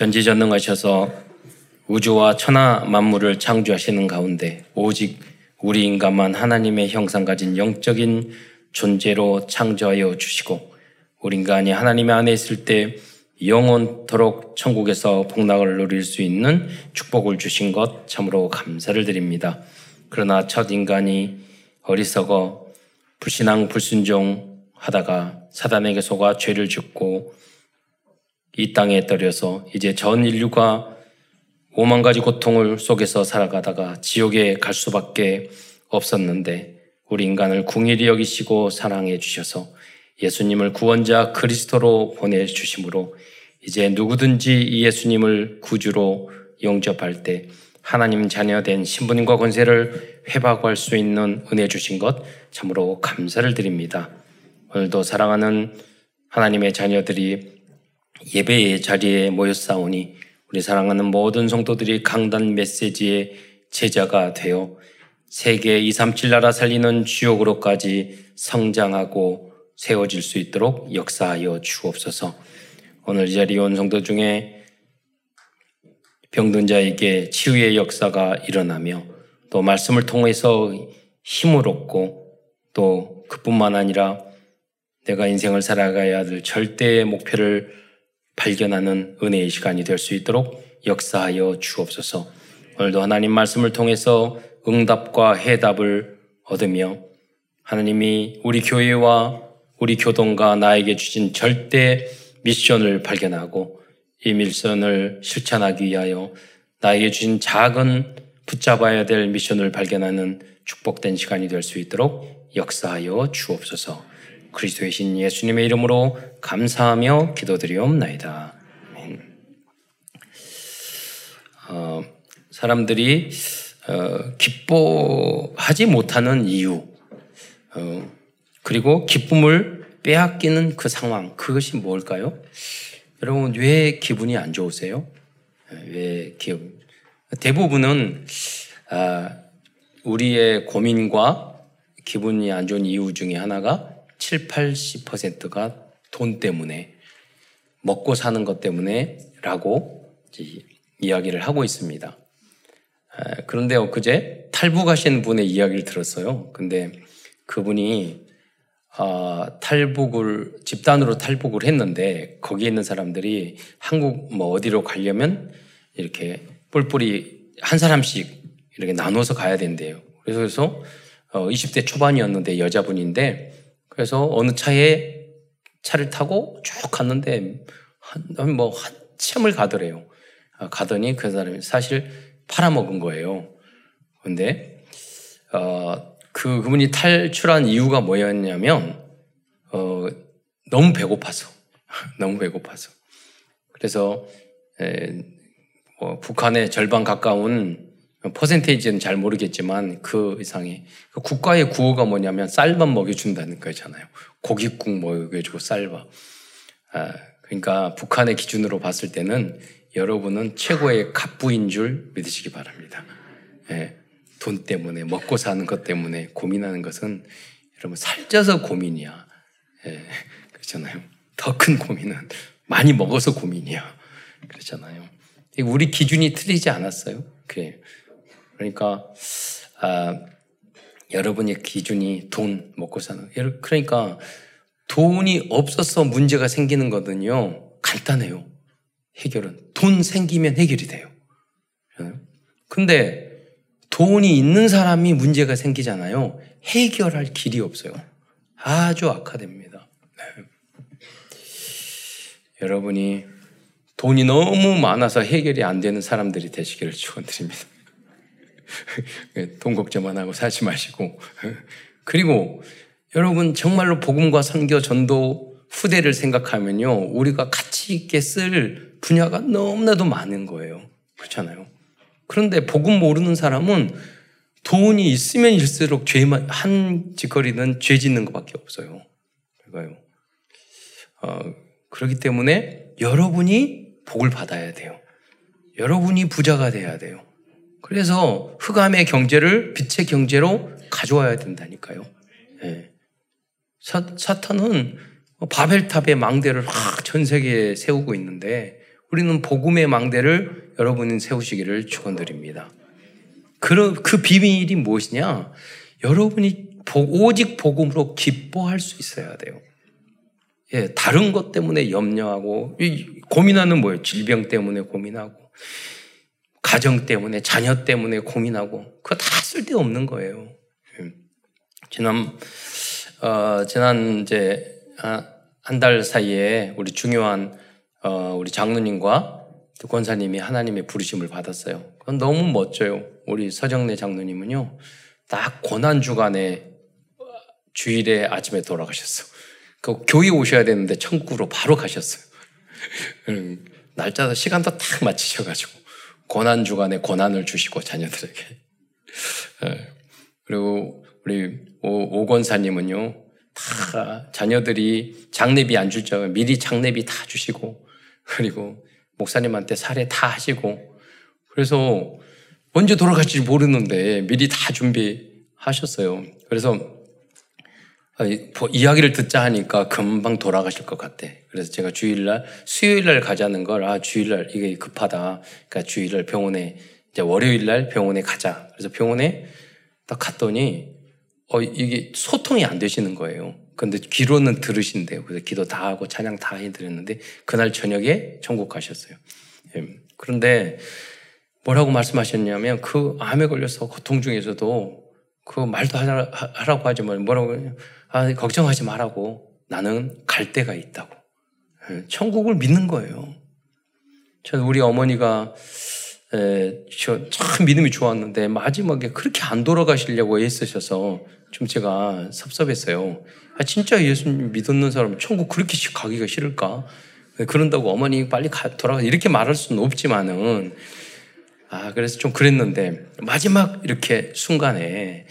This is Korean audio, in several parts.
전지전능하셔서 우주와 천하 만물을 창조하시는 가운데 오직 우리 인간만 하나님의 형상 가진 영적인 존재로 창조하여 주시고 우리 인간이 하나님 안에 있을 때 영원토록 천국에서 복락을 누릴 수 있는 축복을 주신 것 참으로 감사를 드립니다. 그러나 첫 인간이 어리석어 불신앙 불순종 하다가 사단에게 속아 죄를 짓고 이 땅에 떨려서 이제 전 인류가 오만 가지 고통을 속에서 살아가다가 지옥에 갈 수밖에 없었는데 우리 인간을 궁일이 여기시고 사랑해 주셔서 예수님을 구원자 그리스도로 보내주심으로 이제 누구든지 이 예수님을 구주로 영접할 때 하나님 자녀된 신부님과 권세를 회복할 수 있는 은혜 주신 것 참으로 감사를 드립니다. 오늘도 사랑하는 하나님의 자녀들이 예배의 자리에 모였사오니 우리 사랑하는 모든 성도들이 강단 메시지의 제자가 되어 세계 237 나라 살리는 주역으로까지 성장하고 세워질 수 있도록 역사하여 주옵소서. 오늘 이 자리에 온 성도 중에 병든 자에게 치유의 역사가 일어나며 또 말씀을 통해서 힘을 얻고 또 그뿐만 아니라 내가 인생을 살아가야 할 절대의 목표를 발견하는 은혜의 시간이 될 수 있도록 역사하여 주옵소서. 오늘도 하나님 말씀을 통해서 응답과 해답을 얻으며 하나님이 우리 교회와 우리 교동과 나에게 주신 절대 미션을 발견하고 이 미션을 실천하기 위하여 나에게 주신 작은 붙잡아야 될 미션을 발견하는 축복된 시간이 될 수 있도록 역사하여 주옵소서. 그리스도의 신 예수님의 이름으로 감사하며 기도드리옵나이다. 어, 사람들이 어, 기뻐하지 못하는 이유, 어, 그리고 기쁨을 빼앗기는 그 상황, 그것이 뭘까요? 여러분, 왜 기분이 안 좋으세요? 왜 기분? 대부분은 아, 우리의 고민과 기분이 안 좋은 이유 중에 하나가 7, 80%가 돈 때문에 먹고 사는 것 때문에 라고 이야기를 하고 있습니다. 그런데 엊그제 탈북하신 분의 이야기를 들었어요. 근데 그분이 어, 탈북을 집단으로 탈북을 했는데 거기에 있는 사람들이 한국 뭐 어디로 가려면 이렇게 뿔뿔이 한 사람씩 이렇게 나눠서 가야 된대요. 그래서 어, 20대 초반이었는데 여자분인데 그래서 어느 차에 차를 타고 쭉 갔는데 한, 뭐 한참을 가더래요. 아, 가더니 그 사람이 사실 팔아먹은 거예요. 근데 어, 그 그분이 탈출한 이유가 뭐였냐면 어, 너무 배고파서 너무 배고파서 그래서 에, 뭐 북한의 절반 가까운 퍼센테이지는 잘 모르겠지만 그 이상의 그 국가의 구호가 뭐냐면 쌀만 먹여준다는 거잖아요. 고깃국 먹여주고 쌀밥. 아, 그러니까 북한의 기준으로 봤을 때는 여러분은 최고의 갑부인 줄 믿으시기 바랍니다. 예, 돈 때문에 먹고 사는 것 때문에 고민하는 것은 여러분 살쪄서 고민이야. 예, 그렇잖아요. 더 큰 고민은 많이 먹어서 고민이야. 그렇잖아요. 우리 기준이 틀리지 않았어요. 그래. 그러니까 아, 여러분의 기준이 돈 먹고 사는. 그러니까 돈이 없어서 문제가 생기는 거든요. 간단해요. 해결은 돈 생기면 해결이 돼요. 근데 돈이 있는 사람이 문제가 생기잖아요. 해결할 길이 없어요. 아주 악화됩니다. 네. 여러분이 돈이 너무 많아서 해결이 안 되는 사람들이 되시기를 축원드립니다. 돈 걱정만 하고 살지 마시고. 그리고 여러분 정말로 복음과 선교 전도 후대를 생각하면요. 우리가 가치 있게 쓸 분야가 너무나도 많은 거예요. 그렇잖아요. 그런데 복음 모르는 사람은 돈이 있으면 일수록 죄만, 한 짓거리는 죄 짓는 것밖에 없어요. 그러니까요. 어, 그렇기 때문에 여러분이 복을 받아야 돼요. 여러분이 부자가 돼야 돼요. 그래서 흑암의 경제를 빛의 경제로 가져와야 된다니까요. 네. 사, 사탄은 바벨탑의 망대를 확 전 세계에 세우고 있는데 우리는 복음의 망대를 여러분이 세우시기를 축원드립니다. 그, 그 비밀이 무엇이냐? 여러분이 오직 복음으로 기뻐할 수 있어야 돼요. 예, 다른 것 때문에 염려하고 고민하는 뭐예요? 질병 때문에 고민하고 가정 때문에 자녀 때문에 고민하고 그거 다 쓸데없는 거예요. 예. 지난 어, 지난 이제 아, 한달 사이에 우리 중요한 어, 우리 장로님과 권사님이 하나님의 부르심을 받았어요. 그건 너무 멋져요. 우리 서정래 장로님은요, 딱 고난 주간에 주일에 아침에 돌아가셨어. 그 교회 오셔야 되는데 천국으로 바로 가셨어요. 날짜도 시간도 딱 맞추셔가지고 고난 주간에 고난을 주시고 자녀들에게. 예. 그리고 우리 오, 권사님은요 다 자녀들이 장례비 안줄줄 미리 장례비 다 주시고 그리고 목사님한테 사례 다 하시고 그래서 언제 돌아갈지 모르는데 미리 다 준비하셨어요. 그래서 이야기를 듣자 하니까 금방 돌아가실 것 같대. 그래서 제가 주일날, 수요일날 가자는 걸, 아, 주일날 이게 급하다. 그러니까 주일날 병원에, 이제 월요일날 병원에 가자. 그래서 병원에 딱 갔더니, 어, 이게 소통이 안 되시는 거예요. 근데 귀로는 들으신대요. 그래서 기도 다 하고 찬양 다 해드렸는데, 그날 저녁에 천국 가셨어요. 예. 그런데 뭐라고 말씀하셨냐면, 그 암에 걸려서 고통 중에서도 그 말도 하라고 하지 말 뭐라고 아, 걱정하지 말라고 나는 갈 데가 있다고. 예, 천국을 믿는 거예요. 저는 우리 어머니가 에, 참 믿음이 좋았는데 마지막에 그렇게 안 돌아가시려고 애쓰셔서 좀 제가 섭섭했어요. 아, 진짜 예수님 믿는 사람 천국 그렇게 가기가 싫을까? 그런다고 어머니 빨리 가, 돌아가 이렇게 말할 수는 없지만은 아 그래서 좀 그랬는데 마지막 이렇게 순간에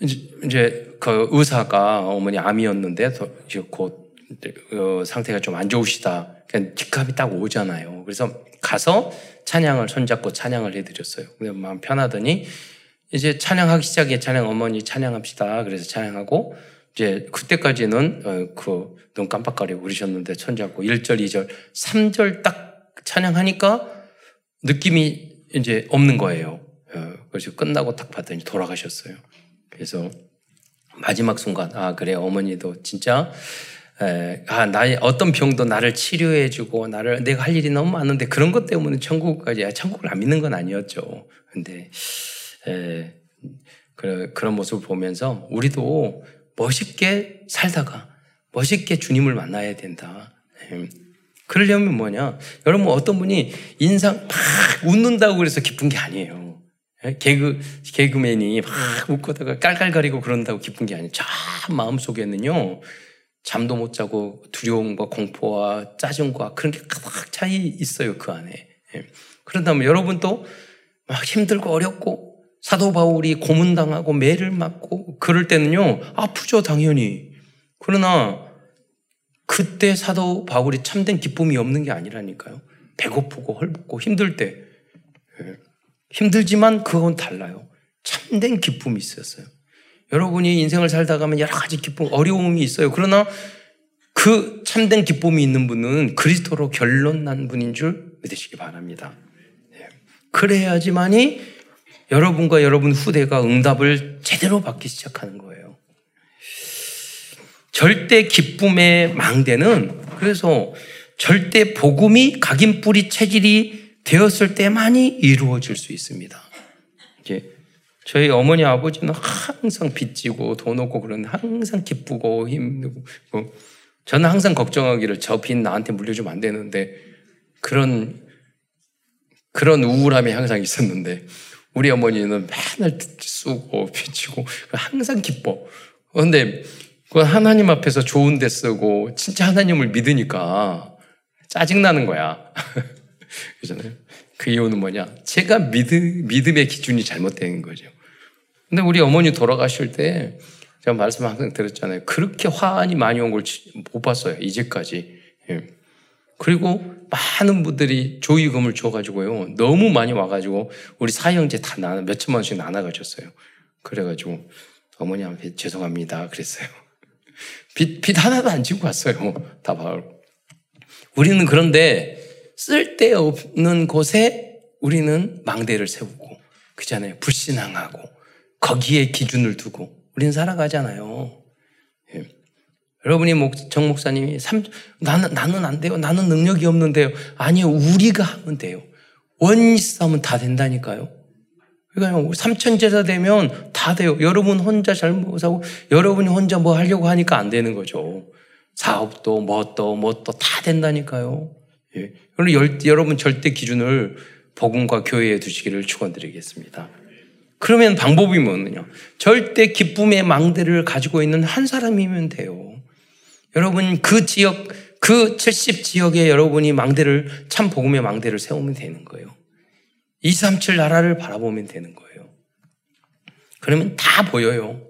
이제 그 의사가 어머니 암이었는데 곧 어, 상태가 좀 안 좋으시다. 그냥 직감이 딱 오잖아요. 그래서 가서 찬양을 손잡고 찬양을 해드렸어요. 근데 마음 편하더니 이제 찬양하기 시작해 찬양 어머니 찬양합시다. 그래서 찬양하고 이제 그때까지는 어, 그눈 깜빡거리고 그러셨는데 손잡고 1절, 2절, 3절 딱 찬양하니까 느낌이 이제 없는 거예요. 어, 그래서 끝나고 딱 봤더니 돌아가셨어요. 그래서 마지막 순간, 아, 그래, 어머니도 진짜, 에, 아, 나의 어떤 병도 나를 치료해주고, 나를, 내가 할 일이 너무 많은데 그런 것 때문에 천국까지, 아, 천국을 안 믿는 건 아니었죠. 근데, 에, 그런, 그런 모습을 보면서 우리도 멋있게 살다가 멋있게 주님을 만나야 된다. 에, 그러려면 뭐냐? 여러분 어떤 분이 인상 막 웃는다고 그래서 기쁜 게 아니에요. 예? 개그, 개그맨이 막 웃고다가 깔깔거리고 그런다고 기쁜 게 아니에요. 참 마음속에는요, 잠도 못 자고 두려움과 공포와 짜증과 그런 게 가득 차이 있어요, 그 안에. 예. 그런다면 여러분도 막 힘들고 어렵고 사도 바울이 고문당하고 매를 맞고 그럴 때는요, 아프죠, 당연히. 그러나 그때 사도 바울이 참된 기쁨이 없는 게 아니라니까요. 배고프고 헐벗고 힘들 때. 예. 힘들지만 그건 달라요. 참된 기쁨이 있었어요. 여러분이 인생을 살다 가면 여러 가지 기쁨, 어려움이 있어요. 그러나 그 참된 기쁨이 있는 분은 그리스도로 결론 난 분인 줄 믿으시기 바랍니다. 네. 그래야지만이 여러분과 여러분 후대가 응답을 제대로 받기 시작하는 거예요. 절대 기쁨의 망대는 그래서 절대 복음이 각인 뿌리 체질이 되었을 때만이 이루어질 수 있습니다. 이게 저희 어머니 아버지는 항상 빚지고 돈 없고 그런데 항상 기쁘고 힘들고 뭐 저는 항상 걱정하기를 저 빚 나한테 물려주면 안 되는데 그런 그런 우울함이 항상 있었는데 우리 어머니는 맨날 쓰고 빚지고 항상 기뻐. 그런데 그 하나님 앞에서 좋은 데 쓰고 진짜 하나님을 믿으니까 짜증나는 거야. 그잖아요. 그 이유는 뭐냐? 제가 믿음, 믿음의 기준이 잘못된 거죠. 근데 우리 어머니 돌아가실 때 제가 말씀 항상 들었잖아요. 그렇게 화환이 많이 온 걸 못 봤어요. 이제까지. 예. 그리고 많은 분들이 조의금을 줘가지고요. 너무 많이 와가지고 우리 사형제 다 나눠, 몇 천만 원씩 나눠가셨어요. 그래가지고 어머니한테 죄송합니다. 그랬어요. 빚, 빚 하나도 안 지고 갔어요. 다 바로. 우리는 그런데 쓸데없는 곳에 우리는 망대를 세우고 그잖아요. 불신앙하고 거기에 기준을 두고 우리는 살아가잖아요. 예. 여러분이 목, 정 목사님이 삼, 나는 나는 안 돼요. 나는 능력이 없는데요. 아니요, 우리가 하면 돼요. 원리스 하면 다 된다니까요. 그러니까 삼천 제자 되면 다 돼요. 여러분 혼자 잘못하고 여러분이 혼자 뭐 하려고 하니까 안 되는 거죠. 사업도 뭐또 뭐또다 된다니까요. 예. 그리고 여러분 절대 기준을 복음과 교회에 두시기를 축원드리겠습니다. 그러면 방법이 뭐냐? 절대 기쁨의 망대를 가지고 있는 한 사람이면 돼요. 여러분 그 지역 그 70 지역에 여러분이 망대를 참 복음의 망대를 세우면 되는 거예요. 237 나라를 바라보면 되는 거예요. 그러면 다 보여요.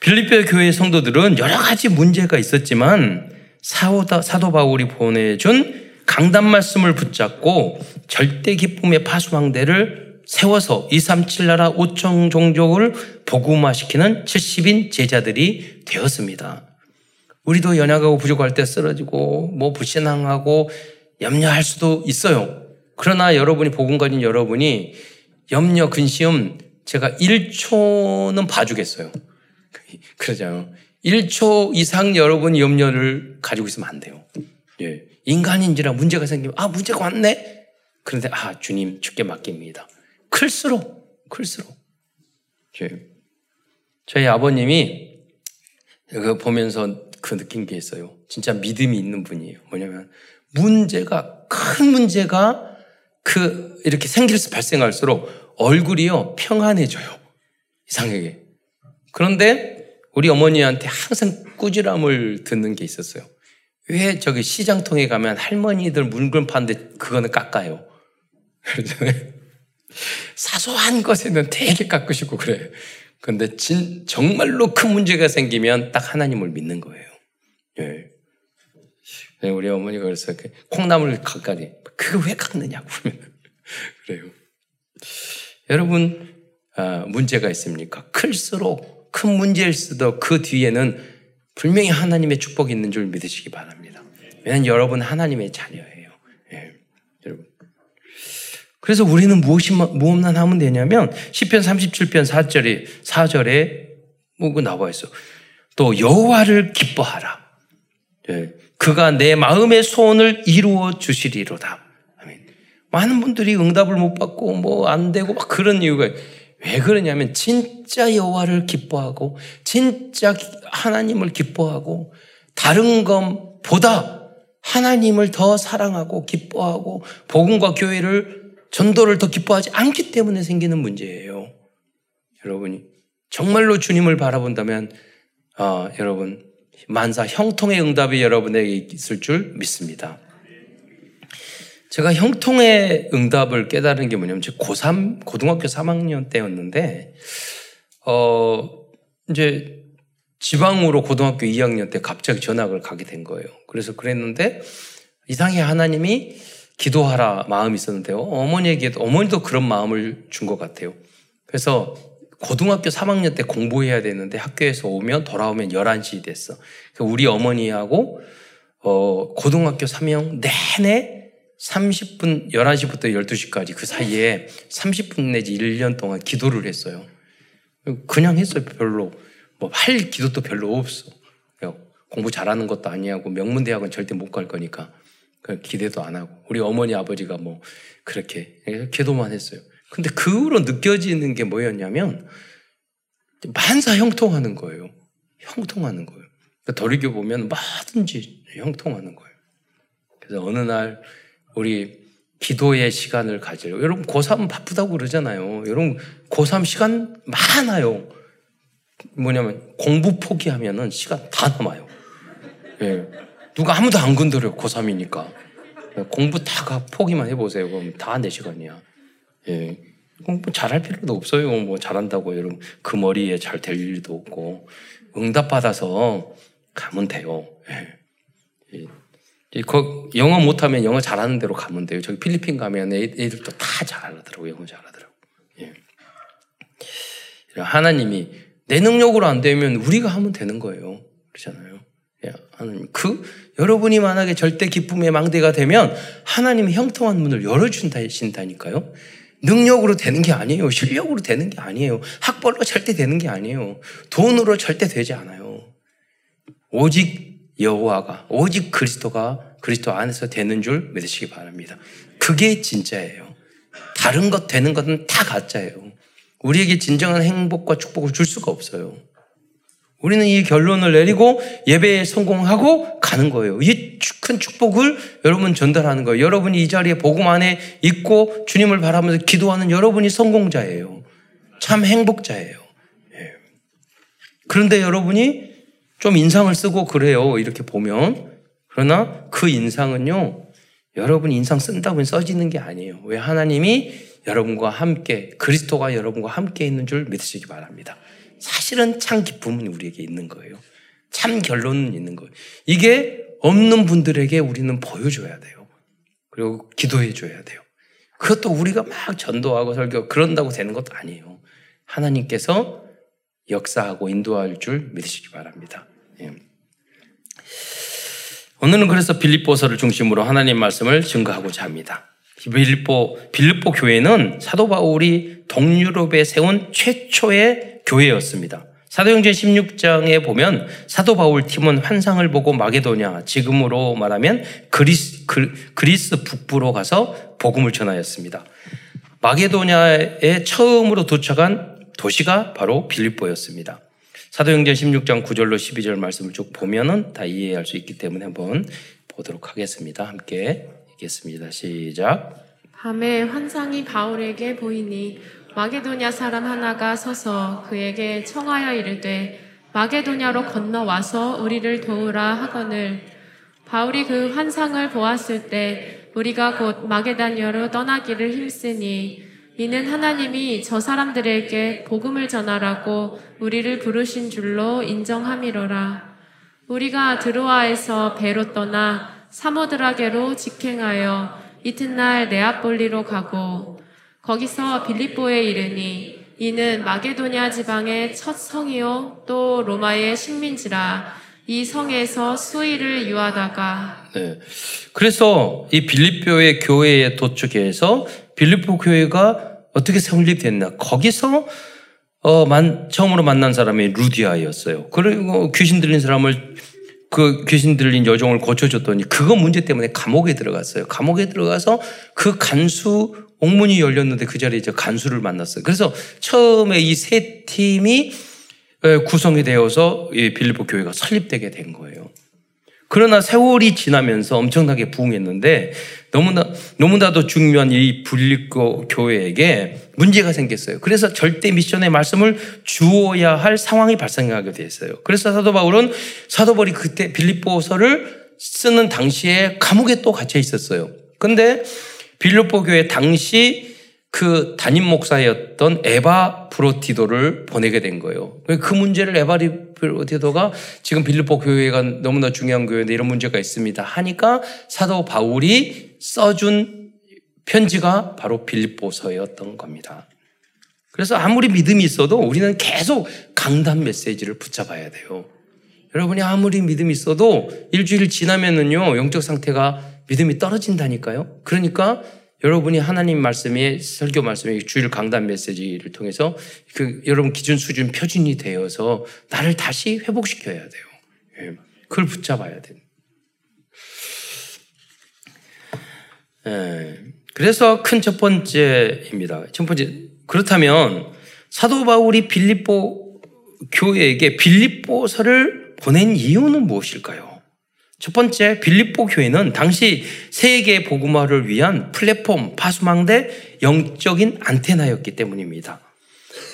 빌립보 교회 성도들은 여러 가지 문제가 있었지만 사도 바울이 보내준 강단 말씀을 붙잡고 절대 기쁨의 파수망대를 세워서 237 나라 5천 종족을 복음화시키는 70인 제자들이 되었습니다. 우리도 연약하고 부족할 때 쓰러지고 뭐 불신앙하고 염려할 수도 있어요. 그러나 여러분이 복음 가진 여러분이 염려, 근심 제가 1초는 봐주겠어요. 그러잖아요. 1초 이상 여러분 염려를 가지고 있으면 안 돼요. 예. 인간인지라 문제가 생기면, 아, 문제가 왔네? 그런데, 아, 주님, 죽게 맡깁니다. 클수록, 클수록. 예. 저희 아버님이 그 보면서 그 느낀 게 있어요. 진짜 믿음이 있는 분이에요. 뭐냐면, 문제가, 큰 문제가 그 이렇게 생길 수 발생할수록 얼굴이요 평안해져요. 이상하게. 그런데 우리 어머니한테 항상 꾸지람을 듣는 게 있었어요. 왜 저기 시장통에 가면 할머니들 물건 파는데 그거는 깎아요. 사소한 것에는 되게 깎으시고 그래. 근데 진, 정말로 큰 문제가 생기면 딱 하나님을 믿는 거예요. 예. 우리 어머니가 그래서 콩나물 가까이 그거 왜 깎느냐고 그래요. 여러분 아, 문제가 있습니까? 클수록 큰 문제일 수도 그 뒤에는 분명히 하나님의 축복이 있는 줄 믿으시기 바랍니다. 왜냐하면 여러분 하나님의 자녀예요. 예, 여러분. 그래서 우리는 무엇이 무엇만 하면 되냐면 시편 37편 4절에 4절에 뭐고 나와 있어. 또 여호와를 기뻐하라. 예, 그가 내 마음의 소원을 이루어 주시리로다. 많은 분들이 응답을 못 받고 뭐 안 되고 막 그런 이유가 왜 그러냐면 진짜 여호와를 기뻐하고 진짜 하나님을 기뻐하고 다른 것보다 하나님을 더 사랑하고 기뻐하고 복음과 교회를 전도를 더 기뻐하지 않기 때문에 생기는 문제예요. 여러분이 정말로 주님을 바라본다면 어, 여러분 만사 형통의 응답이 여러분에게 있을 줄 믿습니다. 제가 형통의 응답을 깨달은 게 뭐냐면, 제 고3, 고등학교 3학년 때였는데, 어, 이제 지방으로 고등학교 2학년 때 갑자기 전학을 가게 된 거예요. 그래서 그랬는데, 이상하게 하나님이 기도하라 마음이 있었는데요. 어머니에게도, 어머니도 그런 마음을 준 것 같아요. 그래서 고등학교 3학년 때 공부해야 되는데 학교에서 오면 돌아오면 11시 됐어. 우리 어머니하고 어, 고등학교 3학 내내 30분, 11시부터 12시까지 그 사이에 30분 내지 1년 동안 기도를 했어요. 그냥 했어요, 별로. 뭐 할 기도도 별로 없어. 공부 잘하는 것도 아니하고 명문대학은 절대 못 갈 거니까 기대도 안 하고 우리 어머니 아버지가 뭐 그렇게 기도만 했어요. 근데 그 후로 느껴지는 게 뭐였냐면 만사 형통하는 거예요. 형통하는 거예요. 그러니까 돌이켜 보면 뭐든지 형통하는 거예요. 그래서 어느 날 우리 기도의 시간을 가지려고 여러분 고3 바쁘다고 그러잖아요. 여러분 고3 시간 많아요. 뭐냐면 공부 포기하면은 시간 다 남아요. 예. 누가 아무도 안 건드려요. 고3이니까. 공부 다 포기만 해보세요. 그럼 다 내 시간이야. 예. 뭐 잘할 필요도 없어요. 뭐 잘한다고 여러분 그 머리에 잘 될 일도 없고 응답 받아서 가면 돼요. 예. 예. 그 영어 못하면 영어 잘하는 대로 가면 돼요. 저기 필리핀 가면 애들도 다 잘하더라고요. 영어 잘하더라고. 예. 하나님이 내 능력으로 안 되면 우리가 하면 되는 거예요. 그렇잖아요. 하나님 그 여러분이 만약에 절대 기쁨의 망대가 되면 하나님이 형통한 문을 열어준다신다니까요. 능력으로 되는 게 아니에요. 실력으로 되는 게 아니에요. 학벌로 절대 되는 게 아니에요. 돈으로 절대 되지 않아요. 오직 여호와가 오직 그리스도가 그리스도 안에서 되는 줄 믿으시기 바랍니다. 그게 진짜예요. 다른 것 되는 것은 다 가짜예요. 우리에게 진정한 행복과 축복을 줄 수가 없어요. 우리는 이 결론을 내리고 예배에 성공하고 가는 거예요. 이 큰 축복을 여러분 전달하는 거예요. 여러분이 이 자리에 복음 안에 있고 주님을 바라면서 기도하는 여러분이 성공자예요. 참 행복자예요. 예. 그런데 여러분이 좀 인상을 쓰고 그래요. 이렇게 보면. 그러나 그 인상은요, 여러분 인상 쓴다고 써지는 게 아니에요. 왜 하나님이 여러분과 함께, 그리스도가 여러분과 함께 있는 줄 믿으시기 바랍니다. 사실은 참 기쁨은 우리에게 있는 거예요. 참 결론은 있는 거예요. 이게 없는 분들에게 우리는 보여줘야 돼요. 그리고 기도해 줘야 돼요. 그것도 우리가 막 전도하고 설교 그런다고 되는 것도 아니에요. 하나님께서 역사하고 인도할 줄 믿으시기 바랍니다. 예. 오늘은 그래서 빌립보서를 중심으로 하나님 말씀을 증거하고자 합니다. 빌립보 빌립보 교회는 사도 바울이 동유럽에 세운 최초의 교회였습니다. 사도행전 16장에 보면 사도 바울 팀은 환상을 보고 마게도냐, 지금으로 말하면 그리스, 그, 그리스 북부로 가서 복음을 전하였습니다. 마게도냐에 처음으로 도착한 도시가 바로 빌립보였습니다. 사도행전 16장 9절로 12절 말씀을 쭉 보면은 다 이해할 수 있기 때문에 한번 보도록 하겠습니다. 함께 읽겠습니다. 시작. 밤에 환상이 바울에게 보이니 마게도냐 사람 하나가 서서 그에게 청하여 이르되 마게도냐로 건너와서 우리를 도우라 하거늘 바울이 그 환상을 보았을 때 우리가 곧 마게다냐로 떠나기를 힘쓰니 이는 하나님이 저 사람들에게 복음을 전하라고 우리를 부르신 줄로 인정함이로라. 우리가 드로아에서 배로 떠나 사모드라게로 직행하여 이튿날 네아폴리로 가고 거기서 빌립보에 이르니 이는 마게도냐 지방의 첫 성이요 또 로마의 식민지라 이 성에서 수의를 유하다가 네. 그래서 이 빌립보의 교회에 도착해서 빌립보 교회가 어떻게 설립됐나 거기서 어, 만, 처음으로 만난 사람이 루디아였어요. 그리고 귀신 들린 사람을 그 귀신 들린 여종을 고쳐줬더니 그거 문제 때문에 감옥에 들어갔어요. 감옥에 들어가서 그 간수 옥문이 열렸는데 그 자리에 이제 간수를 만났어요. 그래서 처음에 이 세 팀이 구성이 되어서 이 빌리보 교회가 설립되게 된 거예요. 그러나 세월이 지나면서 엄청나게 부흥했는데 너무나 너무나도 중요한 이 빌립보 교회에게 문제가 생겼어요. 그래서 절대 미션의 말씀을 주어야 할 상황이 발생하게 됐어요. 그래서 사도 바울은 사도 바울이 그때 빌립보서를 쓰는 당시에 감옥에 또 갇혀 있었어요. 근데 빌립보 교회 당시 그 담임 목사였던 에바 브로티도를 보내게 된 거예요. 그 문제를 에바 브로티도가 지금 빌립보 교회가 너무나 중요한 교회인데 이런 문제가 있습니다. 하니까 사도 바울이 써준 편지가 바로 빌립보서였던 겁니다. 그래서 아무리 믿음이 있어도 우리는 계속 강단 메시지를 붙잡아야 돼요. 여러분이 아무리 믿음이 있어도 일주일 지나면은요, 영적 상태가 믿음이 떨어진다니까요. 그러니까 여러분이 하나님 말씀에 설교 말씀에 주일 강단 메시지를 통해서 그 여러분 기준 수준 표준이 되어서 나를 다시 회복시켜야 돼요. 예. 그걸 붙잡아야 돼요. 예. 그래서 큰 첫 번째입니다. 첫 번째 그렇다면 사도 바울이 빌립보 교회에게 빌립보서를 보낸 이유는 무엇일까요? 첫 번째 빌립보 교회는 당시 세계 복음화를 위한 플랫폼 파수망대 영적인 안테나였기 때문입니다.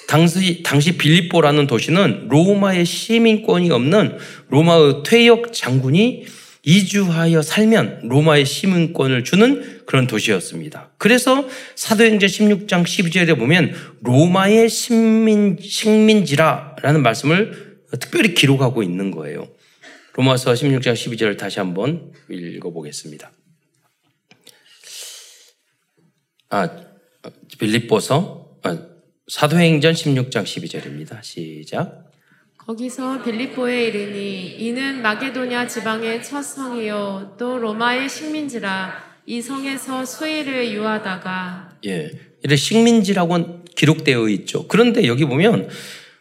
당시 당시 빌립보라는 도시는 로마의 시민권이 없는 로마의 퇴역 장군이 이주하여 살면 로마의 시민권을 주는 그런 도시였습니다. 그래서 사도행전 16장 12절에 보면 로마의 식민, 식민지라라는 말씀을 특별히 기록하고 있는 거예요. 로마서 16장 12절을 다시 한번 읽어보겠습니다. 아, 빌립보서 아, 사도행전 16장 12절입니다. 시작. 거기서 빌립보에 이르니 이는 마게도냐 지방의 첫 성이요 또 로마의 식민지라 이 성에서 수의를 유하다가 예. 이래 식민지라고 기록되어 있죠. 그런데 여기 보면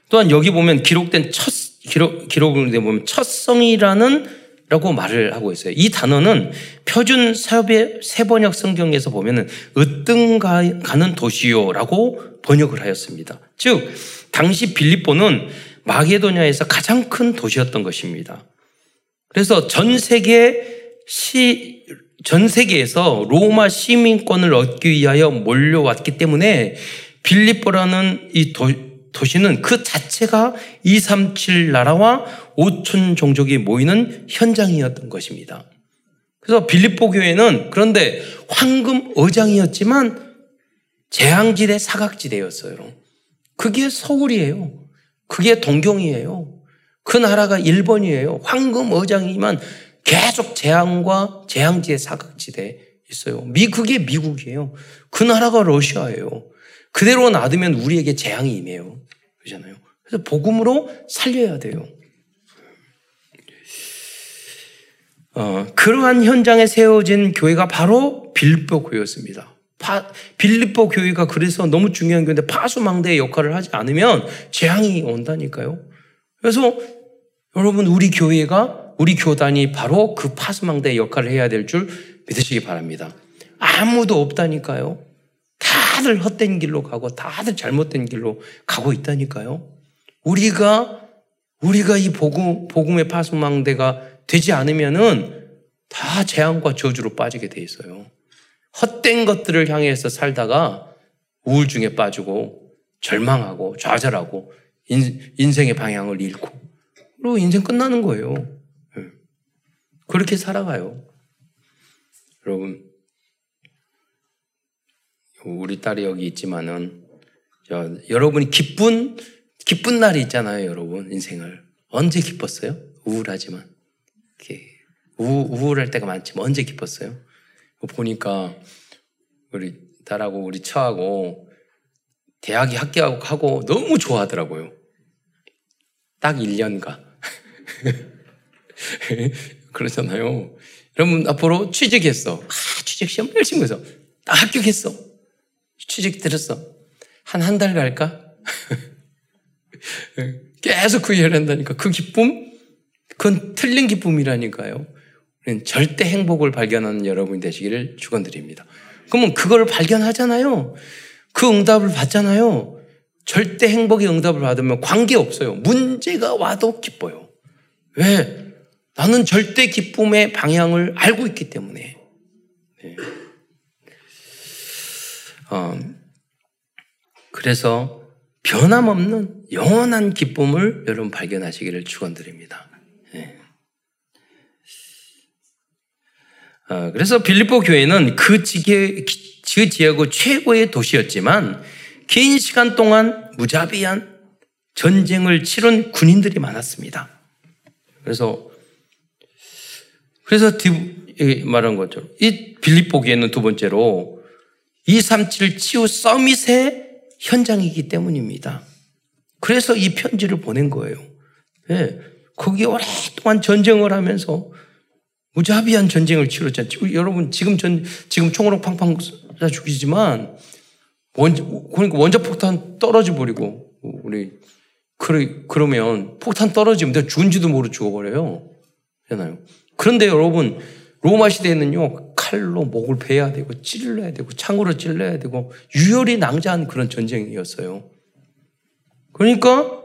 또한 여기 보면 기록된 첫 기록 기록을 보면 첫 성이라는 라고 말을 하고 있어요. 이 단어는 표준 사협의 세번역 성경에서 보면은 으뜸 가는 도시요라고 번역을 하였습니다. 즉 당시 빌립보는 마게도냐에서 가장 큰 도시였던 것입니다. 그래서 전 세계 시, 전 세계에서 로마 시민권을 얻기 위하여 몰려왔기 때문에 빌립보라는 이 도, 도시는 그 자체가 237 나라와 5천 종족이 모이는 현장이었던 것입니다. 그래서 빌립보 교회는 그런데 황금 어장이었지만 재앙지대 사각지대였어요. 그게 서울이에요. 그게 동경이에요. 그 나라가 일본이에요. 황금 어장이지만 계속 재앙과 재앙지대 사각지대에 있어요. 미, 그게 미국이에요. 그 나라가 러시아예요. 그대로 놔두면 우리에게 재앙이 임해요. 그러잖아요. 그래서 복음으로 살려야 돼요. 어, 그러한 현장에 세워진 교회가 바로 빌립보 교회였습니다. 파, 빌립보 교회가 그래서 너무 중요한 교회인데 파수망대의 역할을 하지 않으면 재앙이 온다니까요. 그래서 여러분 우리 교회가 우리 교단이 바로 그 파수망대의 역할을 해야 될 줄 믿으시기 바랍니다. 아무도 없다니까요. 다들 헛된 길로 가고 다들 잘못된 길로 가고 있다니까요. 우리가 우리가 이 복음 복음의 파수망대가 되지 않으면은 다 재앙과 저주로 빠지게 돼 있어요. 헛된 것들을 향해서 살다가 우울증에 빠지고 절망하고 좌절하고 인, 생의 방향을 잃고 그리고 인생 끝나는 거예요. 예. 그렇게 살아가요. 여러분 우리 딸이 여기 있지만은 저, 여러분이 기쁜 기쁜 날이 있잖아요, 여러분 인생을 언제 기뻤어요? 우울하지만 우, 우울할 때가 많지만 언제 기뻤어요? 보니까 우리 딸하고 우리 처하고 대학에 합격하고 너무 좋아하더라고요. 딱 1년가. 그러잖아요. 여러분 앞으로 취직했어. 아, 취직 시험 열심히 해서 딱 합격했어. 취직 들었어. 한 한 달 갈까? 계속 그 일을 한다니까. 그 기쁨? 그건 틀린 기쁨이라니까요. 절대 행복을 발견하는 여러분이 되시기를 축원드립니다. 그러면 그걸 발견하잖아요. 그 응답을 받잖아요. 절대 행복의 응답을 받으면 관계 없어요. 문제가 와도 기뻐요. 왜? 나는 절대 기쁨의 방향을 알고 있기 때문에. 네. 어, 그래서 변함없는 영원한 기쁨을 여러분 발견하시기를 축원드립니다. 어, 그래서 빌립보 교회는 그 지계, 그 지역의 최고의 도시였지만 긴 시간 동안 무자비한 전쟁을 치른 군인들이 많았습니다. 그래서 그래서 말한 거죠. 이 빌립보 교회는 두 번째로 237 치유 서밋의 현장이기 때문입니다. 그래서 이 편지를 보낸 거예요. 네. 거기 오랫동안 전쟁을 하면서 무자비한 전쟁을 치렀잖아요. 여러분 지금 전 지금 총으로 팡팡 쏴 죽이지만 원자 그러니까 원자 폭탄 떨어져 버리고 우리 그러, 그러면 폭탄 떨어지면 내가 죽은지도 모르고 죽어버려요. 잖아요. 그런데 여러분 로마 시대에는요 칼로 목을 베야 되고 찔러야 되고 창으로 찔러야 되고 유혈이 낭자한 그런 전쟁이었어요. 그러니까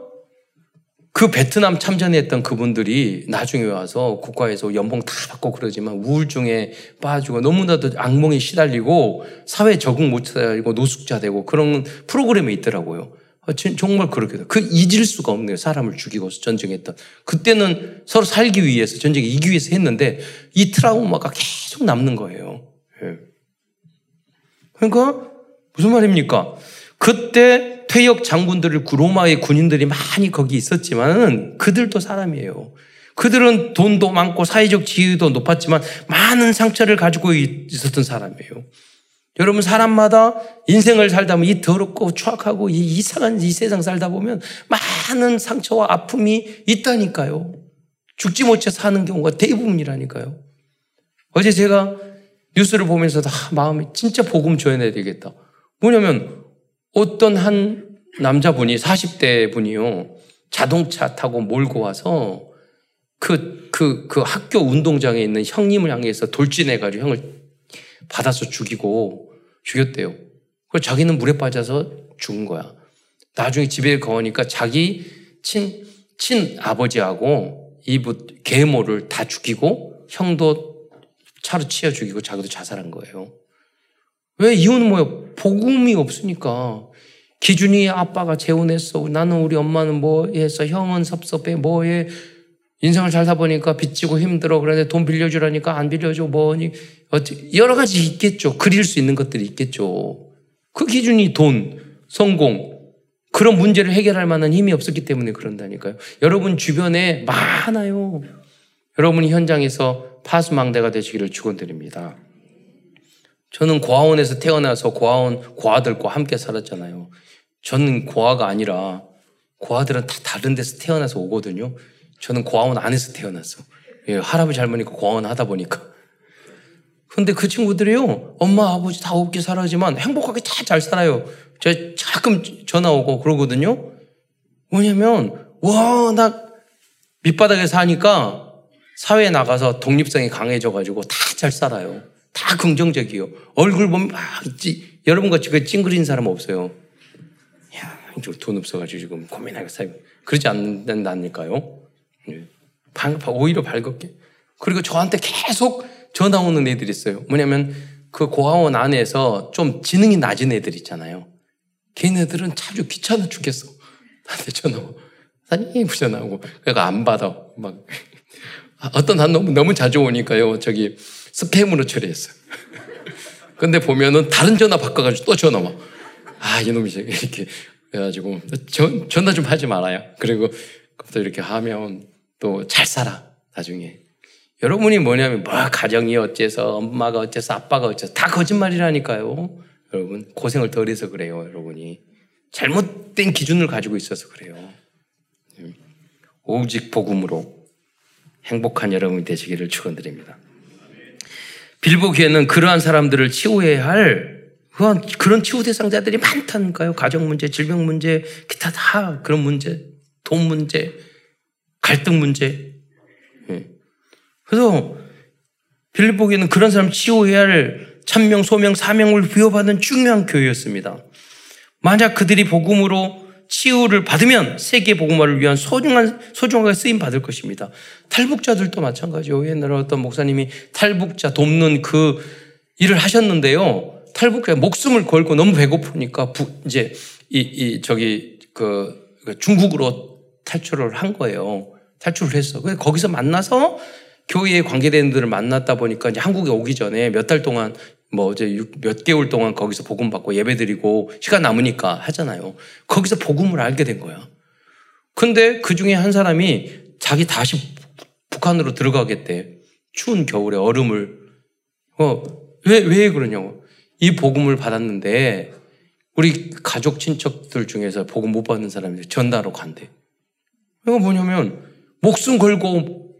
그 베트남 참전했던 그분들이 나중에 와서 국가에서 연봉 다 받고 그러지만 우울증에 빠지고 너무나도 악몽에 시달리고 사회 적응 못하고 노숙자 되고 그런 프로그램이 있더라고요. 아, 정말 그렇게 그 잊을 수가 없네요. 사람을 죽이고 전쟁했던. 그때는 서로 살기 위해서 전쟁에 이기 위해서 했는데 이 트라우마가 계속 남는 거예요. 예. 그러니까 무슨 말입니까? 그때 퇴역 장군들을 로마의 군인들이 많이 거기 있었지만 그들도 사람이에요. 그들은 돈도 많고 사회적 지위도 높았지만 많은 상처를 가지고 있었던 사람이에요. 여러분 사람마다 인생을 살다 보면 이 더럽고 추악하고 이 이상한 이 세상 살다 보면 많은 상처와 아픔이 있다니까요. 죽지 못해 사는 경우가 대부분이라니까요. 어제 제가 뉴스를 보면서 다 마음이 진짜 복음 줘야 되겠다. 뭐냐면 어떤 한 남자분이 40대 분이요. 자동차 타고 몰고 와서 그, 그, 그 학교 운동장에 있는 형님을 향해서 돌진해가지고 형을 받아서 죽이고 죽였대요. 그 자기는 물에 빠져서 죽은 거야. 나중에 집에 가오니까 자기 친, 친 아버지하고 이부 계모를 다 죽이고 형도 차로 치여 죽이고 자기도 자살한 거예요. 왜 이유는 뭐예요? 복음이 없으니까. 기준이 아빠가 재혼했어. 나는 우리 엄마는 뭐 해서 형은 섭섭해. 뭐 해. 인생을 살다 보니까 빚지고 힘들어. 그런데 돈 빌려주라니까 안 빌려줘. 뭐니. 여러 가지 있겠죠. 그릴 수 있는 것들이 있겠죠. 그 기준이 돈, 성공, 그런 문제를 해결할 만한 힘이 없었기 때문에 그런다니까요. 여러분 주변에 많아요. 여러분이 현장에서 파수망대가 되시기를 축원드립니다. 저는 고아원에서 태어나서 고아원 고아들과 함께 살았잖아요. 저는 고아가 아니라 고아들은 다 다른 데서 태어나서 오거든요. 저는 고아원 안에서 태어났어. 예, 할아버지 할머니가 고아원 하다 보니까. 근데 그 친구들이요, 엄마, 아버지 다 없게 살아지만 행복하게 다 잘 살아요. 저 가끔 전화 오고 그러거든요. 뭐냐면, 와, 나 밑바닥에 사니까 사회에 나가서 독립성이 강해져가지고 다 잘 살아요. 다 긍정적이요. 얼굴 보면 막 있지. 여러분 같이 그 찡그린 사람 없어요. 야, 돈 없어가지고 지금 고민하고 살고. 그러지 않는다니까요. 예. 오히려 밝게. 그리고 저한테 계속 전화 오는 애들이 있어요. 뭐냐면 그 고아원 안에서 좀 지능이 낮은 애들 있잖아요. 걔네들은 자주 귀찮아 죽겠어. 나한테 전화 오 사장님 전화 오고. 그러니까 안 받아. 막. 어떤 한 놈은 너무 자주 오니까요. 저기 스팸으로 처리했어요. 근데 보면은 다른 전화 바꿔가지고 또 전화 와. 아, 이놈이 이렇게 해가지고 전, 전화 좀 하지 말아요. 그리고 또 이렇게 하면 또 잘 살아. 나중에. 여러분이 뭐냐면 뭐 가정이 어째서 엄마가 어째서 아빠가 어째서 다 거짓말이라니까요. 여러분 고생을 덜 해서 그래요. 여러분이 잘못된 기준을 가지고 있어서 그래요. 오직 복음으로 행복한 여러분이 되시기를 축원드립니다. 빌보기에는 그러한 사람들을 치유해야 할 그런, 그런 치유 대상자들이 많다니까요. 가정 문제, 질병 문제, 기타 다 그런 문제, 돈 문제, 갈등 문제. 예. 그래서 빌보기에는 그런 사람 치유해야 할 천명, 소명, 사명을 부여받은 중요한 교회였습니다. 만약 그들이 복음으로 치유를 받으면 세계 복음화를 위한 소중한 소중하게 쓰임 받을 것입니다. 탈북자들도 마찬가지요. 옛날에 어떤 목사님이 탈북자 돕는 그 일을 하셨는데요. 탈북자 목숨을 걸고 너무 배고프니까 부, 이제 이, 이 저기 그, 그 중국으로 탈출을 한 거예요. 탈출을 했어. 그래서 거기서 만나서 교회에 관계되는 들을 만났다 보니까 이제 한국에 오기 전에 몇 달 동안 뭐 이제 몇 개월 동안 거기서 복음 받고 예배 드리고 시간 남으니까 하잖아요. 거기서 복음을 알게 된 거야. 근데 그 중에 한 사람이 자기 다시 북한으로 들어가겠대. 추운 겨울에 얼음을 어, 왜, 왜 그러냐고. 이 복음을 받았는데 우리 가족 친척들 중에서 복음 못 받는 사람이 전달로 간대. 이거 뭐냐면 목숨 걸고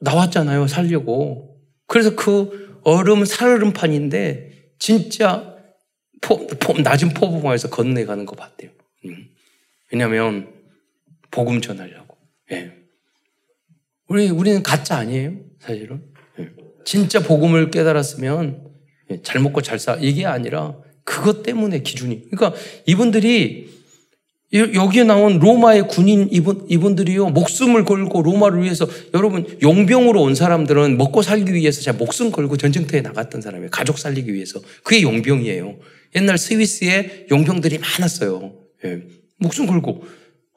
나왔잖아요. 살려고. 그래서 그 얼음 살얼음판인데 진짜 포, 포, 낮은 포봉화에서 건너가는 거 봤대요. 음. 왜냐하면 복음 전하려고. 예. 우리 우리는 가짜 아니에요, 사실은. 예. 진짜 복음을 깨달았으면 예, 잘 먹고 잘 사. 이게 아니라 그것 때문에 기준이. 그러니까 이분들이 여기에 나온 로마의 군인 이분, 이분들이요, 목숨을 걸고 로마를 위해서, 여러분, 용병으로 온 사람들은 먹고 살기 위해서 자 목숨 걸고 전쟁터에 나갔던 사람이에요. 가족 살리기 위해서. 그게 용병이에요. 옛날 스위스에 용병들이 많았어요. 예. 목숨 걸고.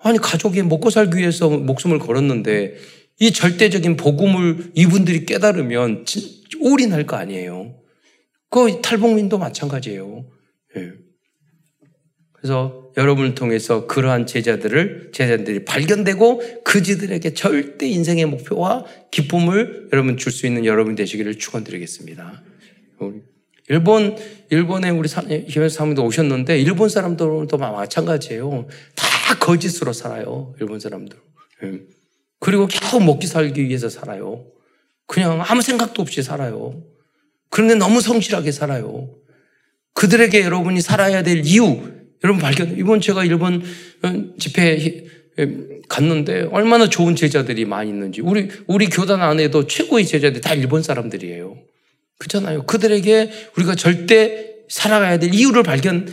아니, 가족이 먹고 살기 위해서 목숨을 걸었는데, 이 절대적인 복음을 이분들이 깨달으면 올인할 거 아니에요. 그 탈북민도 마찬가지예요. 예. 그래서 여러분을 통해서 그러한 제자들을 제자들이 발견되고 그지들에게 절대 인생의 목표와 기쁨을 여러분 줄 수 있는 여러분 되시기를 축원드리겠습니다. 일본 일본에 우리 희연 사람도 오셨는데 일본 사람들도 마찬가지예요. 다 거짓으로 살아요. 일본 사람들. 예. 그리고 겨우 먹기 살기 위해서 살아요. 그냥 아무 생각도 없이 살아요. 그런데 너무 성실하게 살아요. 그들에게 여러분이 살아야 될 이유, 여러분 발견. 이번 제가 일본 어, 집회 갔는데 얼마나 좋은 제자들이 많이 있는지. 우리 우리 교단 안에도 최고의 제자들이 다 일본 사람들이에요. 그렇잖아요. 그들에게 우리가 절대 살아가야 될 이유를 발견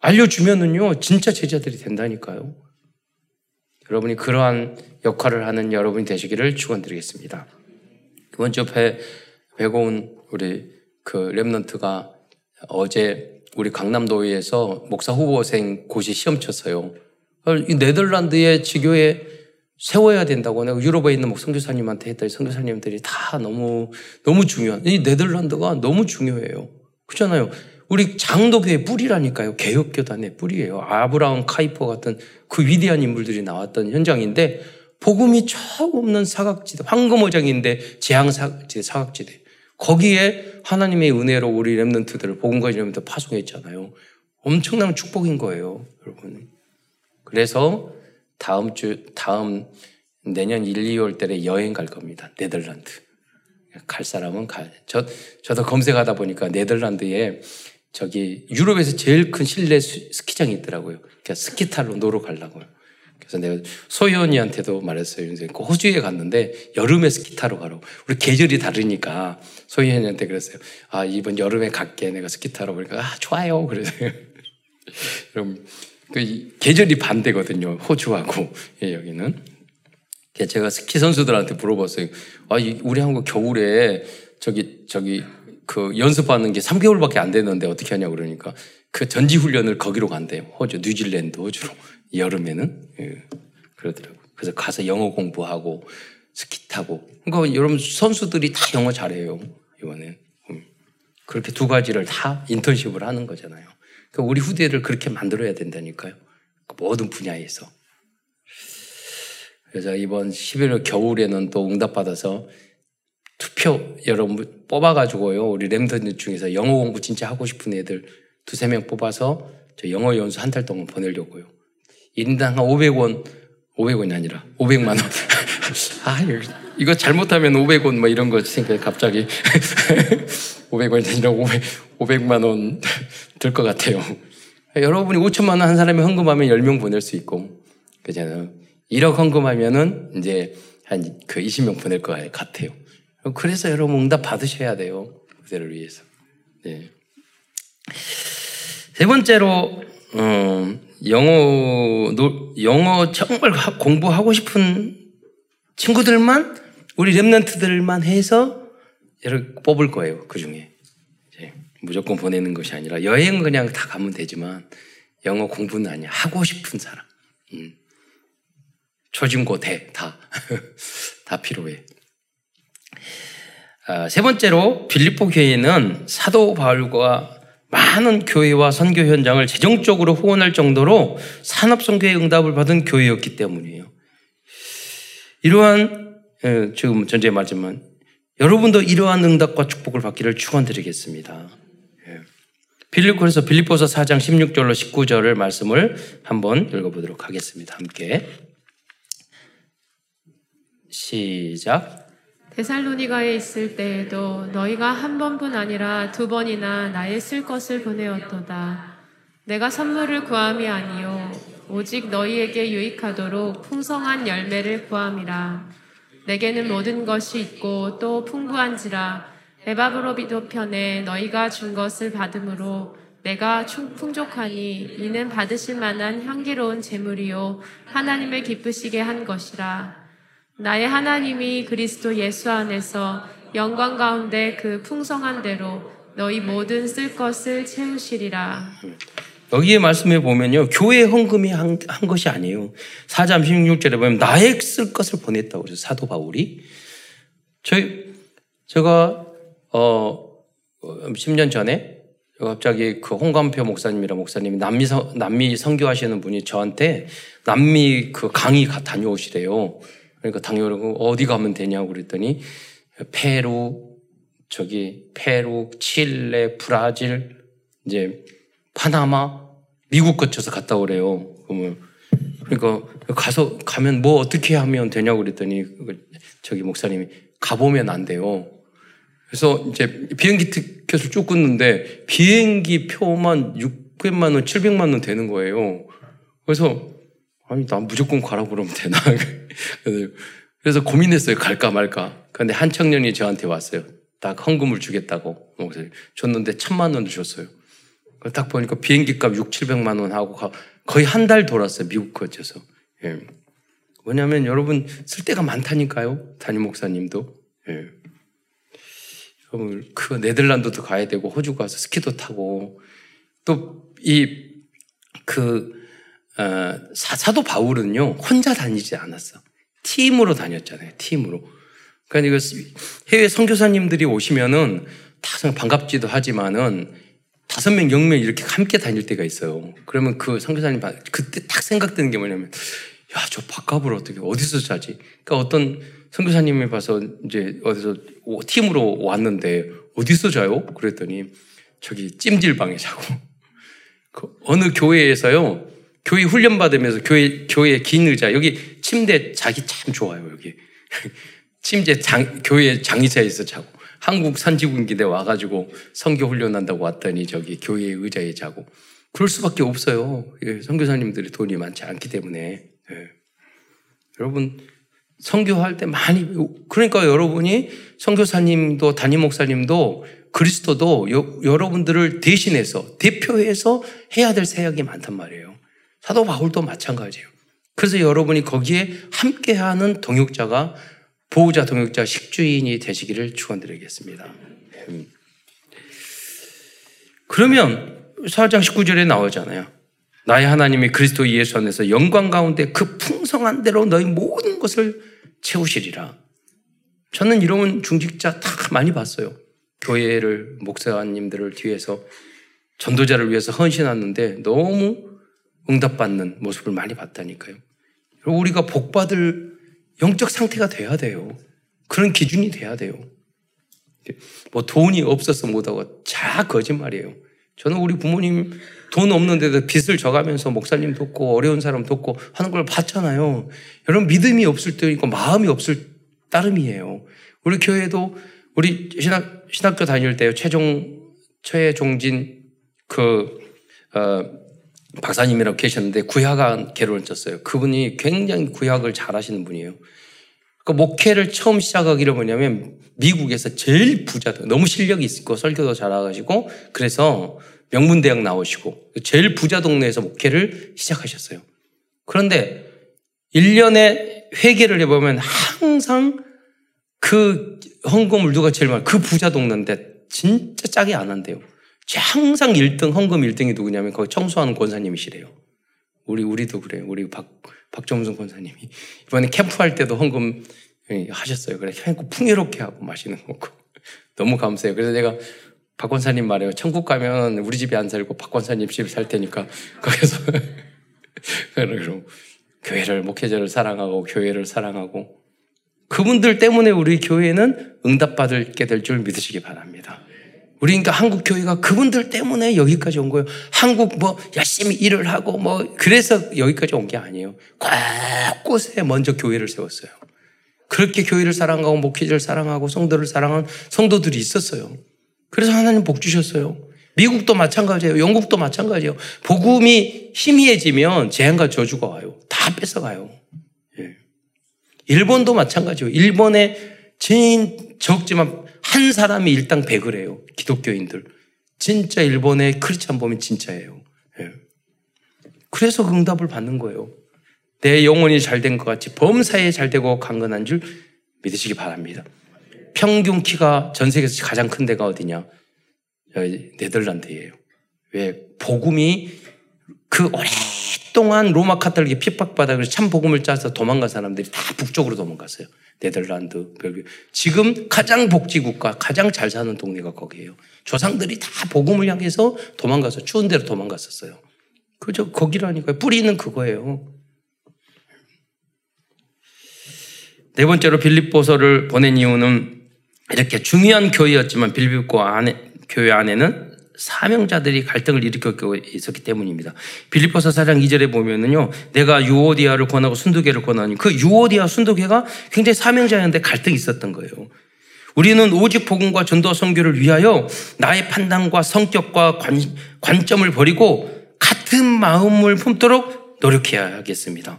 알려주면은요, 진짜 제자들이 된다니까요. 여러분이 그러한 역할을 하는 여러분이 되시기를 축원드리겠습니다. 이번 주에 배고온 우리 그 랩런트가 어제 우리 강남도에서 목사 후보생 고시 시험 쳤어요. 이 네덜란드의 지교에 세워야 된다고 내가 유럽에 있는 목 선교사님한테 했더니 선교사님들이 다 너무 너무 중요한 이 네덜란드가 너무 중요해요. 그렇잖아요. 우리 장도교의 뿌리라니까요. 개혁교단의 뿌리예요. 아브라함 카이퍼 같은 그 위대한 인물들이 나왔던 현장인데 복음이 처음 없는 사각지대, 황금어장인데 재앙 사각지대, 사각지대. 거기에 하나님의 은혜로 우리 랩런트들을 복음과 이름부터 파송했잖아요. 엄청난 축복인 거예요, 여러분. 그래서 다음 주, 다음 내년 1, 2월 달에 여행 갈 겁니다. 네덜란드. 갈 사람은 가. 저, 저도 검색하다 보니까 네덜란드에 저기 유럽에서 제일 큰 실내 스키장이 있더라고요. 그러니까 스키 타러 놀러 가려고요. 그래서 내가 소연이한테도 말했어요. 그 호주에 갔는데 여름에 스키 타러 가라고. 우리 계절이 다르니까 소연이한테 그랬어요. 아, 이번 여름에 갈게. 내가 스키 타러 보니까 아, 좋아요. 그래서요. 그럼 그 계절이 반대거든요. 호주하고 예, 여기는. 제가 스키 선수들한테 물어봤어요. 아, 우리 한국 겨울에 저기 저기 그 연습하는 게 3개월밖에 안 되는데 어떻게 하냐 그러니까 그 전지 훈련을 거기로 간대요. 호주, 뉴질랜드, 호주로 여름에는 예, 그러더라고. 그래서 가서 영어 공부하고 스키 타고. 그러니까 여러분 선수들이 다 영어 잘해요 이번에. 음. 그렇게 두 가지를 다 인턴십을 하는 거잖아요. 그러니까 우리 후대를 그렇게 만들어야 된다니까요. 그 모든 분야에서. 그래서 이번 11월 겨울에는 또 응답받아서 투표 여러분 뽑아가지고요. 우리 램들 중에서 영어 공부 진짜 하고 싶은 애들 두세 명 뽑아서 저 영어 연수 한 달 동안 보내려고요. 1인당 한 500원, 500원이 아니라 500만 원. 아, 이거 잘못하면 500원 뭐 이런 거 생각해 갑자기. 500원이 아니라 500, 500만 원 들 것 같아요. 여러분이 5천만 원 한 사람이 헌금하면 10명 보낼 수 있고, 그잖아요. 1억 헌금하면은 이제 한 그 20명 보낼 것 같아요. 그래서 여러분 응답 받으셔야 돼요. 그대를 위해서. 네. 세 번째로, 어, 영어, 영어 정말 공부하고 싶은 친구들만, 우리 랩런트들만 해서 뽑을 거예요. 그 중에. 무조건 보내는 것이 아니라 여행 그냥 다 가면 되지만 영어 공부는 아니야. 하고 싶은 사람. 음. 초중고 대, 다. 다 필요해. 아, 세 번째로 빌립보 교회는 사도 바울과 많은 교회와 선교 현장을 재정적으로 후원할 정도로 산업선교의 응답을 받은 교회였기 때문이에요. 이러한 예, 지금 전제 말지만 여러분도 이러한 응답과 축복을 받기를 축원드리겠습니다. 예. 빌립보에서 빌립보서 4장 16절로 19절을 말씀을 한번 읽어보도록 하겠습니다. 함께 시작. 데살로니가에 있을 때에도 너희가 한 번뿐 아니라 두 번이나 나의 쓸 것을 보내었도다. 내가 선물을 구함이 아니요 오직 너희에게 유익하도록 풍성한 열매를 구함이라. 내게는 모든 것이 있고 또 풍부한지라 에바브로 비도 편에 너희가 준 것을 받음으로 내가 풍족하니 이는 받으실 만한 향기로운 재물이요 하나님을 기쁘시게 한 것이라. 나의 하나님이 그리스도 예수 안에서 영광 가운데 그 풍성한 대로 너희 모든 쓸 것을 채우시리라. 여기에 말씀해 보면요. 교회 헌금이 한, 한 것이 아니에요. 4장 16절에 보면 나의 쓸 것을 보냈다고 그래서 사도 바울이. 저희, 제가, 어, 10년 전에 갑자기 그 홍감표 목사님이랑 목사님이 남미, 성, 남미 선교하시는 분이 저한테 남미 그 강의 다녀오시래요. 그러니까 당연히 어디 가면 되냐고 그랬더니 페루, 저기 페루, 칠레, 브라질, 이제 파나마, 미국 거쳐서 갔다 오래요. 그러면 그러니까 가서 가면 뭐 어떻게 하면 되냐고 그랬더니 저기 목사님이 가보면 안 돼요. 그래서 이제 비행기 티켓을 쭉 끊는데 비행기 표만 600만 원, 700만 원 되는 거예요. 그래서 아니 난 무조건 가라고 그러면 되나? 그래서 고민했어요. 갈까 말까. 근데 한 청년이 저한테 왔어요. 딱 헌금을 주겠다고. 줬는데 천만 원을 줬어요. 딱 보니까 비행기 값 6, 700만 원 하고 거의 한 달 돌았어요. 미국 거쳐서. 예. 뭐냐면 여러분 쓸 데가 많다니까요. 담임 목사님도. 예. 그 네덜란드도 가야 되고 호주 가서 스키도 타고 또 이 그 어, 사도 바울은요 혼자 다니지 않았어. 팀으로 다녔잖아요. 팀으로. 그러니까 이거 해외 선교사님들이 오시면은 다 반갑지도 하지만은 다섯 명, 영 명 이렇게 함께 다닐 때가 있어요. 그러면 그 선교사님 그때 딱 생각드는 게 뭐냐면 야, 저 밥값을 어떻게 어디서 자지? 그러니까 어떤 선교사님이 봐서 이제 어디서 팀으로 왔는데 어디서 자요? 그랬더니 저기 찜질방에 자고 그 어느 교회에서요 교회 훈련 받으면서 교회 교회 긴 의자 여기 침대 자기 참 좋아요 여기 침대 장 교회 장의자에서 자고 한국 산지군기대 와가지고 선교 훈련한다고 왔더니 저기 교회 의자에 자고 그럴 수밖에 없어요. 선교사님들이 돈이 많지 않기 때문에 예. 여러분 선교할 때 많이 그러니까 여러분이 선교사님도 담임 목사님도 그리스도도 여, 여러분들을 대신해서 대표해서 해야 될 사역이 많단 말이에요. 사도 바울도 마찬가지예요. 그래서 여러분이 거기에 함께하는 동역자가 보호자 동역자 식주인이 되시기를 축원드리겠습니다. 그러면 4장 19절에 나오잖아요. 나의 하나님이 그리스도 예수 안에서 영광 가운데 그 풍성한 대로 너희 모든 것을 채우시리라. 저는 이런 중직자 다 많이 봤어요. 교회를 목사님들을 뒤에서 전도자를 위해서 헌신하는데 너무 응답받는 모습을 많이 봤다니까요. 우리가 복받을 영적 상태가 돼야 돼요. 그런 기준이 돼야 돼요. 뭐 돈이 없어서 못하고 자 거짓말이에요. 저는 우리 부모님 돈 없는데도 빚을 져가면서 목사님 돕고 어려운 사람 돕고 하는 걸 봤잖아요. 여러분 믿음이 없을 때니까 마음이 없을 따름이에요. 우리 교회도 우리 신학, 신학교 다닐 때 최종, 최종진 그, 어, 박사님이라고 계셨는데 구약한 개론을 쳤어요. 그분이 굉장히 구약을 잘 하시는 분이에요. 그 목회를 처음 시작하기로 뭐냐면 미국에서 제일 부자, 너무 실력이 있고 설교도 잘하시고 그래서 명문대학 나오시고 제일 부자 동네에서 목회를 시작하셨어요. 그런데 1년에 회계를 해보면 항상 그 헌금을 누가 제일 많아? 그 부자 동네인데 진짜 짜게 안 한대요. 항상 1등, 헌금 1등이 누구냐면 거기 청소하는 권사님이시래요. 우리, 우리도 그래요. 우리 박, 박정순 권사님이. 이번에 캠프할 때도 헌금 하셨어요. 그래, 캠프 풍요롭게 하고 마시는 거고. 너무 감사해요. 그래서 내가 박 권사님 말해요. 천국 가면 우리 집에 안 살고 박 권사님 집에 살 테니까 거기서 그럼 교회를 목회자를 사랑하고 교회를 사랑하고 그분들 때문에 우리 교회는 응답받게 될 줄 믿으시기 바랍니다. 우리 그러니까 한국 교회가 그분들 때문에 여기까지 온 거예요. 한국 뭐 열심히 일을 하고 뭐 그래서 여기까지 온 게 아니에요. 곳곳에 먼저 교회를 세웠어요. 그렇게 교회를 사랑하고 목회자를 사랑하고 성도를 사랑한 성도들이 있었어요. 그래서 하나님 복 주셨어요. 미국도 마찬가지예요. 영국도 마찬가지예요. 복음이 희미해지면 재앙과 저주가 와요. 다 뺏어가요. 예. 일본도 마찬가지예요. 일본에 진 적지만 한 사람이 일당 100을 해요. 기독교인들. 진짜 일본의 크리스찬 보면 진짜예요. 예. 그래서 응답을 받는 거예요. 내 영혼이 잘 된 것 같이 범사에 잘 되고 강건한 줄 믿으시기 바랍니다. 평균 키가 전 세계에서 가장 큰 데가 어디냐? 네덜란드예요. 왜? 복음이 그 오랫동안 로마 카톨릭에 핍박받아 그래서 참 복음을 짜서 도망간 사람들이 다 북쪽으로 도망갔어요. 네덜란드, 벨기에. 지금 가장 복지국가, 가장 잘 사는 동네가 거기예요. 조상들이 다 복음을 향해서 도망가서 추운 데로 도망갔었어요. 그죠? 거기라니까요. 뿌리는 그거예요. 네 번째로 빌립보서를 보낸 이유는 이렇게 중요한 교회였지만 빌립보 안에, 교회 안에는 사명자들이 갈등을 일으키고 있었기 때문입니다. 빌립보서 4장 2절에 보면은요, 내가 유오디아를 권하고 순두개를 권하니 그 유오디아 순두개가 굉장히 사명자였는데 갈등이 있었던 거예요. 우리는 오직 복음과 전도 선교를 위하여 나의 판단과 성격과 관, 관점을 버리고 같은 마음을 품도록 노력해야 하겠습니다.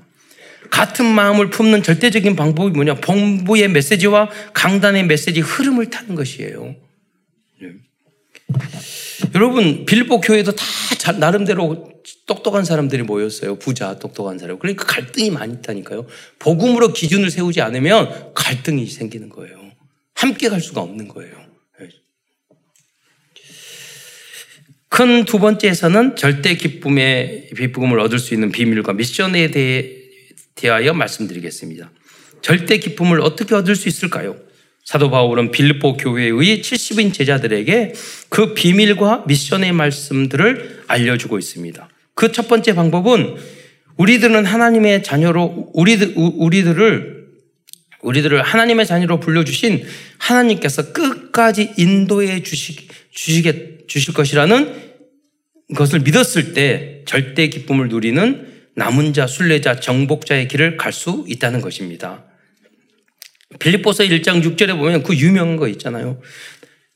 같은 마음을 품는 절대적인 방법이 뭐냐? 본부의 메시지와 강단의 메시지 흐름을 타는 것이에요. 네. 여러분 빌보 교회도 다 잘, 나름대로 똑똑한 사람들이 모였어요. 부자, 똑똑한 사람. 그러니까 갈등이 많이 있다니까요. 복음으로 기준을 세우지 않으면 갈등이 생기는 거예요. 함께 갈 수가 없는 거예요. 네. 큰두 번째에서는 절대 기쁨의 기쁨을 얻을 수 있는 비밀과 미션에 대해 대하여 말씀드리겠습니다. 절대 기쁨을 어떻게 얻을 수 있을까요? 사도 바울은 빌립보 교회의 70인 제자들에게 그 비밀과 미션의 말씀들을 알려주고 있습니다. 그 첫 번째 방법은 우리들은 하나님의 자녀로 우리들 우리들을 우리들을 하나님의 자녀로 불러주신 하나님께서 끝까지 인도해 주시, 주시겠, 주실 것이라는 것을 믿었을 때 절대 기쁨을 누리는 남은 자, 순례자, 정복자의 길을 갈 수 있다는 것입니다. 빌립보서 1장 6절에 보면 그 유명한 거 있잖아요.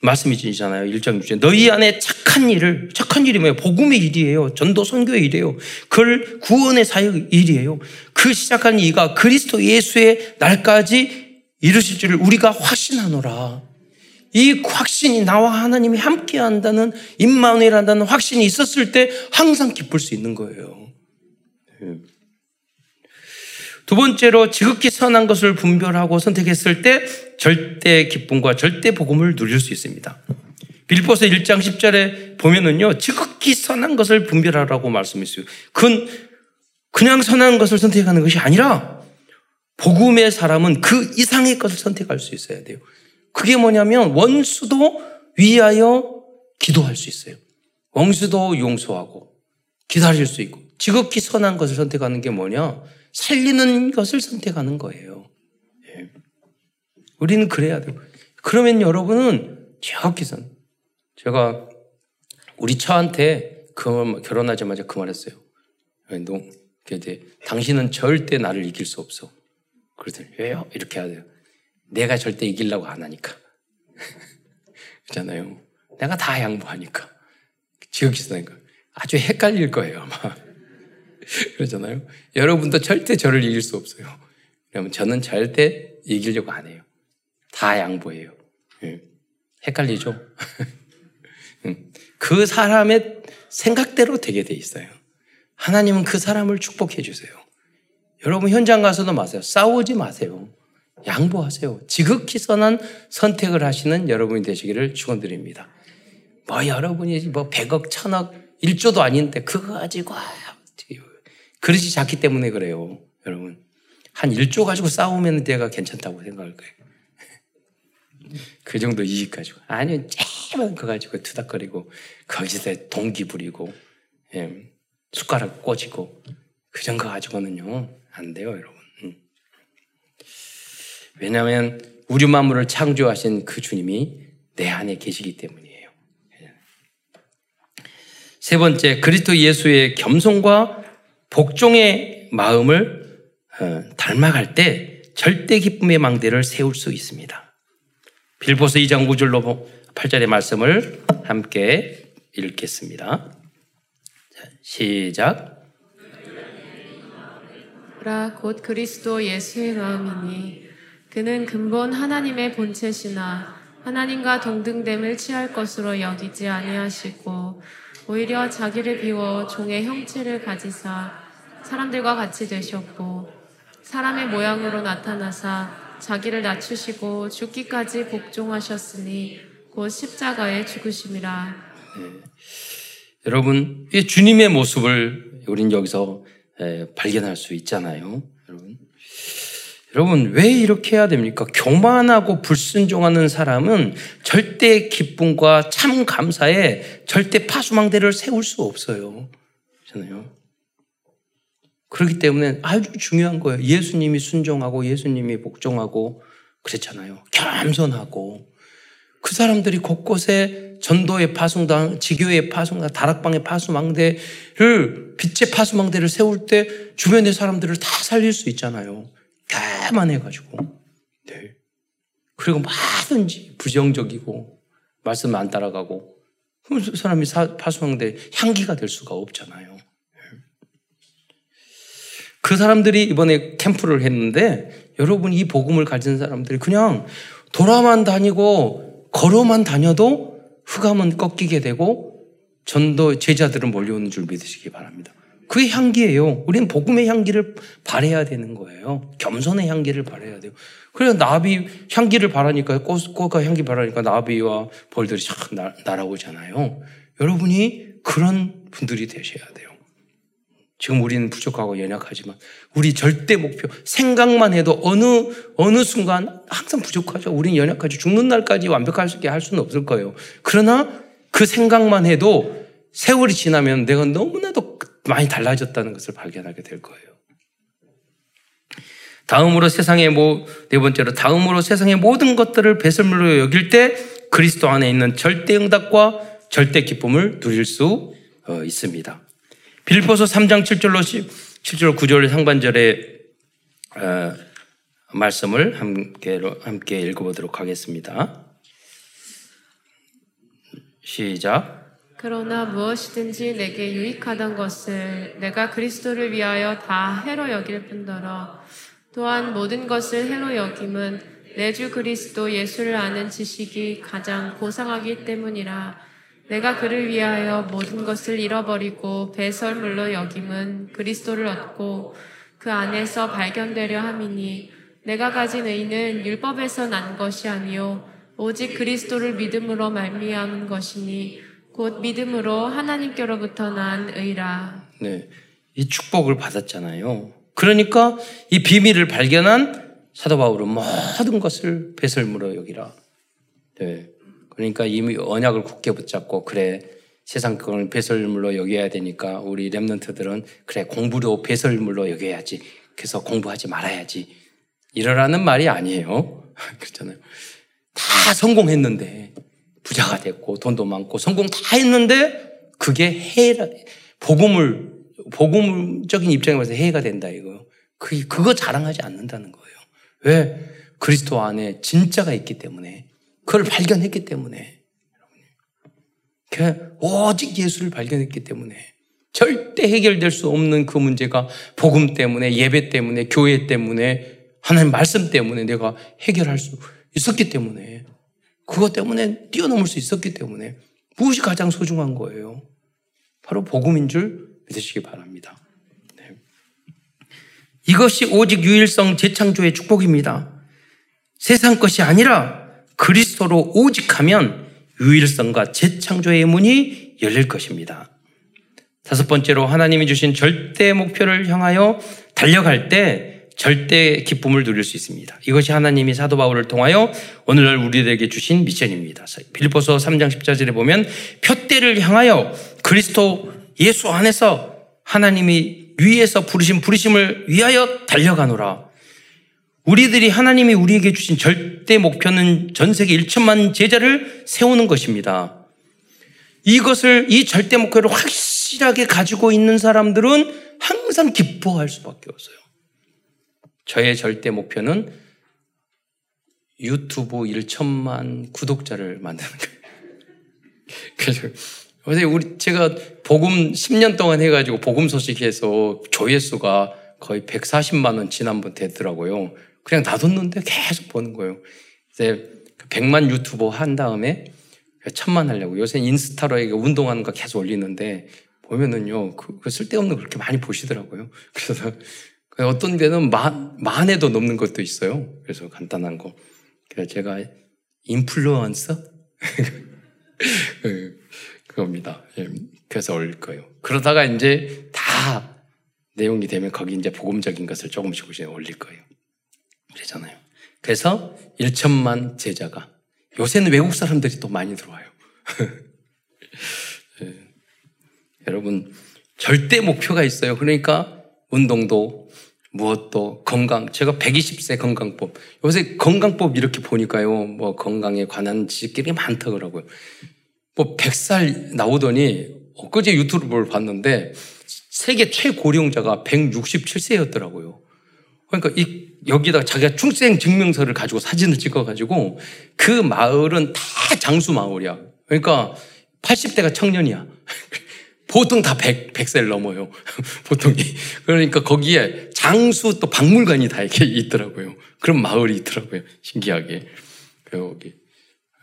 말씀이 있잖아요. 1장 6절. 너희 안에 착한 일을, 착한 일이 뭐예요? 복음의 일이에요. 전도 선교의 일이에요. 그 구원의 사역 일이에요. 그 시작한 이가 그리스도 예수의 날까지 이루실 줄을 우리가 확신하노라. 이 확신이 나와 하나님이 함께 한다는 임마누엘 한다는 확신이 있었을 때 항상 기쁠 수 있는 거예요. 두 번째로 지극히 선한 것을 분별하고 선택했을 때 절대 기쁨과 절대 복음을 누릴 수 있습니다. 빌보서 1장 10절에 보면은요, 지극히 선한 것을 분별하라고 말씀했어요. 그건 그냥 선한 것을 선택하는 것이 아니라 복음의 사람은 그 이상의 것을 선택할 수 있어야 돼요. 그게 뭐냐면 원수도 위하여 기도할 수 있어요. 원수도 용서하고 기다릴 수 있고 지극히 선한 것을 선택하는 게 뭐냐? 살리는 것을 선택하는 거예요. 예. 우리는 그래야 돼요. 그러면 여러분은 지극히 선. 제가 우리 처한테 그 결혼하자마자 그 말했어요. 너, 이제 당신은 절대 나를 이길 수 없어. 그러더니 왜요? 이렇게 해야 돼요. 내가 절대 이기려고 안 하니까. 그렇잖아요. 내가 다 양보하니까. 지극히 선하니까. 아주 헷갈릴 거예요, 아마. 그러잖아요. 여러분도 절대 저를 이길 수 없어요. 그러면 저는 절대 이기려고 안 해요. 다 양보해요. 예. 헷갈리죠? 그 사람의 생각대로 되게 돼 있어요. 하나님은 그 사람을 축복해 주세요. 여러분 현장 가서도 마세요. 싸우지 마세요. 양보하세요. 지극히 선한 선택을 하시는 여러분이 되시기를 축원드립니다. 뭐 여러분이 뭐 100억, 1000억, 1조도 아닌데 그거 가지고 그릇이 작기 때문에 그래요. 여러분. 한 1조 가지고 싸우면 내가 괜찮다고 생각할 거예요. 그 정도 이익 가지고. 아니요, 쬐만 거 가지고 투닥거리고, 거기서 동기 부리고, 예, 숟가락 꽂이고, 그 정도 가지고는요, 안 돼요, 여러분. 음. 왜냐하면 우리 만물을 창조하신 그 주님이 내 안에 계시기 때문이에요. 세 번째, 그리스도 예수의 겸손과 복종의 마음을 어, 닮아갈 때 절대 기쁨의 망대를 세울 수 있습니다. 빌보서 2장 9절로 8절의 말씀을 함께 읽겠습니다. 시작. 곧 그리스도 예수의 마음이니 그는 근본 하나님의 본체시나 하나님과 동등됨을 취할 것으로 여기지 아니하시고 오히려 자기를 비워 종의 형체를 가지사 사람들과 같이 되셨고 사람의 모양으로 나타나사 자기를 낮추시고 죽기까지 복종하셨으니 곧 십자가에 죽으심이라. 네. 여러분, 이 주님의 모습을 우린 여기서 발견할 수 있잖아요. 여러분. 여러분, 왜 이렇게 해야 됩니까? 교만하고 불순종하는 사람은 절대 기쁨과 참 감사에 절대 파수망대를 세울 수 없어요. 그렇잖아요. 그렇기 때문에 아주 중요한 거예요. 예수님이 순종하고 예수님이 복종하고 그랬잖아요. 겸손하고 그 사람들이 곳곳에 전도의 파송당, 지교의 파송당, 다락방의 파수망대를 빛의 파수망대를 세울 때 주변의 사람들을 다 살릴 수 있잖아요. 개만해가지고. 네. 그리고 뭐든지 부정적이고 말씀 안 따라가고 그 사람이 파수망대 향기가 될 수가 없잖아요. 그 사람들이 이번에 캠프를 했는데 여러분 이 복음을 가진 사람들이 그냥 돌아만 다니고 걸어만 다녀도 흑암은 꺾이게 되고 전도 제자들은 몰려오는 줄 믿으시기 바랍니다. 그게 향기예요. 우리는 복음의 향기를 발해야 되는 거예요. 겸손의 향기를 발해야 돼요. 그래서 나비 향기를 바라니까 꽃, 꽃과 향기 바라니까 나비와 벌들이 쫙 날아오잖아요. 여러분이 그런 분들이 되셔야 돼요. 지금 우리는 부족하고 연약하지만 우리 절대 목표 생각만 해도 어느 어느 순간 항상 부족하죠. 우리는 연약하죠. 죽는 날까지 완벽하게 할 수는 없을 거예요. 그러나 그 생각만 해도 세월이 지나면 내가 너무나도 많이 달라졌다는 것을 발견하게 될 거예요. 다음으로 세상의 뭐, 네 번째로 다음으로 세상의 모든 것들을 배설물로 여길 때 그리스도 안에 있는 절대 응답과 절대 기쁨을 누릴 수 어, 있습니다. 빌보서 3장 7절로 7절 9절 상반절의 어, 말씀을 함께 함께 읽어보도록 하겠습니다. 시작. 그러나 무엇이든지 내게 유익하던 것을 내가 그리스도를 위하여 다 해로 여길 뿐더러 또한 모든 것을 해로 여김은 내 주 그리스도 예수를 아는 지식이 가장 고상하기 때문이라 내가 그를 위하여 모든 것을 잃어버리고 배설물로 여김은 그리스도를 얻고 그 안에서 발견되려 함이니 내가 가진 의는 율법에서 난 것이 아니요 오직 그리스도를 믿음으로 말미암은 것이니 곧 믿음으로 하나님께로부터 난 의라. 네. 이 축복을 받았잖아요. 그러니까 이 비밀을 발견한 사도 바울은 모든 것을 배설물로 여기라. 네. 그러니까 이미 언약을 굳게 붙잡고 그래 세상 그걸 배설물로 여겨야 되니까 우리 랩런트들은 그래 공부로 배설물로 여겨야지. 그래서 공부하지 말아야지. 이러라는 말이 아니에요. 그렇잖아요. 다 성공했는데 부자가 됐고 돈도 많고 성공 다 했는데 그게 해라 복음을 복음적인 입장에 봐서 해가 된다 이거. 그 그거 자랑하지 않는다는 거예요. 왜 그리스도 안에 진짜가 있기 때문에 그걸 발견했기 때문에. 오직 예수를 발견했기 때문에. 절대 해결될 수 없는 그 문제가 복음 때문에, 예배 때문에, 교회 때문에, 하나님 말씀 때문에 내가 해결할 수 있었기 때문에, 그것 때문에 뛰어넘을 수 있었기 때문에, 무엇이 가장 소중한 거예요? 바로 복음인 줄 믿으시기 바랍니다. 네. 이것이 오직 유일성 재창조의 축복입니다. 세상 것이 아니라 그리스도로 오직하면 유일성과 재창조의 문이 열릴 것입니다. 다섯 번째로 하나님이 주신 절대 목표를 향하여 달려갈 때 절대 기쁨을 누릴 수 있습니다. 이것이 하나님이 사도 바울을 통하여 오늘날 우리들에게 주신 미션입니다. 빌보서 3장 14절에 보면 표대를 향하여 그리스도 예수 안에서 하나님이 위에서 부르신 부르심을 위하여 달려가노라. 우리들이 하나님이 우리에게 주신 절대 목표는 전 세계 1천만 제자를 세우는 것입니다. 이것을 이 절대 목표를 확실하게 가지고 있는 사람들은 항상 기뻐할 수밖에 없어요. 저의 절대 목표는 유튜브 1천만 구독자를 만드는 거예요. 그래서 우리 제가 복음 10년 동안 해가지고 복음 소식해서 조회수가 거의 140만 원 지난번 됐더라고요. 그냥 놔뒀는데 계속 보는 거예요. 이제 100만 그 유튜버 한 다음에 천만 하려고. 요새 인스타로 운동하는 거 계속 올리는데 보면은요, 그, 그 쓸데없는 거 그렇게 많이 보시더라고요. 그래서 그 어떤 데는 만, 만에도 넘는 것도 있어요. 그래서 간단한 거. 그래서 제가 인플루언서? 그, 그겁니다. 예, 그래서 올릴 거예요. 그러다가 이제 다 내용이 되면 거기 이제 복음적인 것을 조금씩 올릴 거예요. 그러잖아요. 그래서 1천만 제자가 요새는 외국 사람들이 또 많이 들어와요. 네. 여러분 절대 목표가 있어요. 그러니까 운동도 무엇도 건강, 제가 120세 건강법. 요새 건강법 이렇게 보니까요, 뭐 건강에 관한 지식들이 많다 그러고요. 뭐 100살 나오더니 엊그제 유튜브를 봤는데 세계 최고령자가 167세였더라고요. 그러니까 이 여기다 자기가 출생 증명서를 가지고 사진을 찍어가지고 그 마을은 다 장수 마을이야. 그러니까 80대가 청년이야. 보통 다 100, 100살 넘어요. 보통이. 그러니까 거기에 장수 또 박물관이 다 이렇게 있더라고요. 그런 마을이 있더라고요. 신기하게. 여기.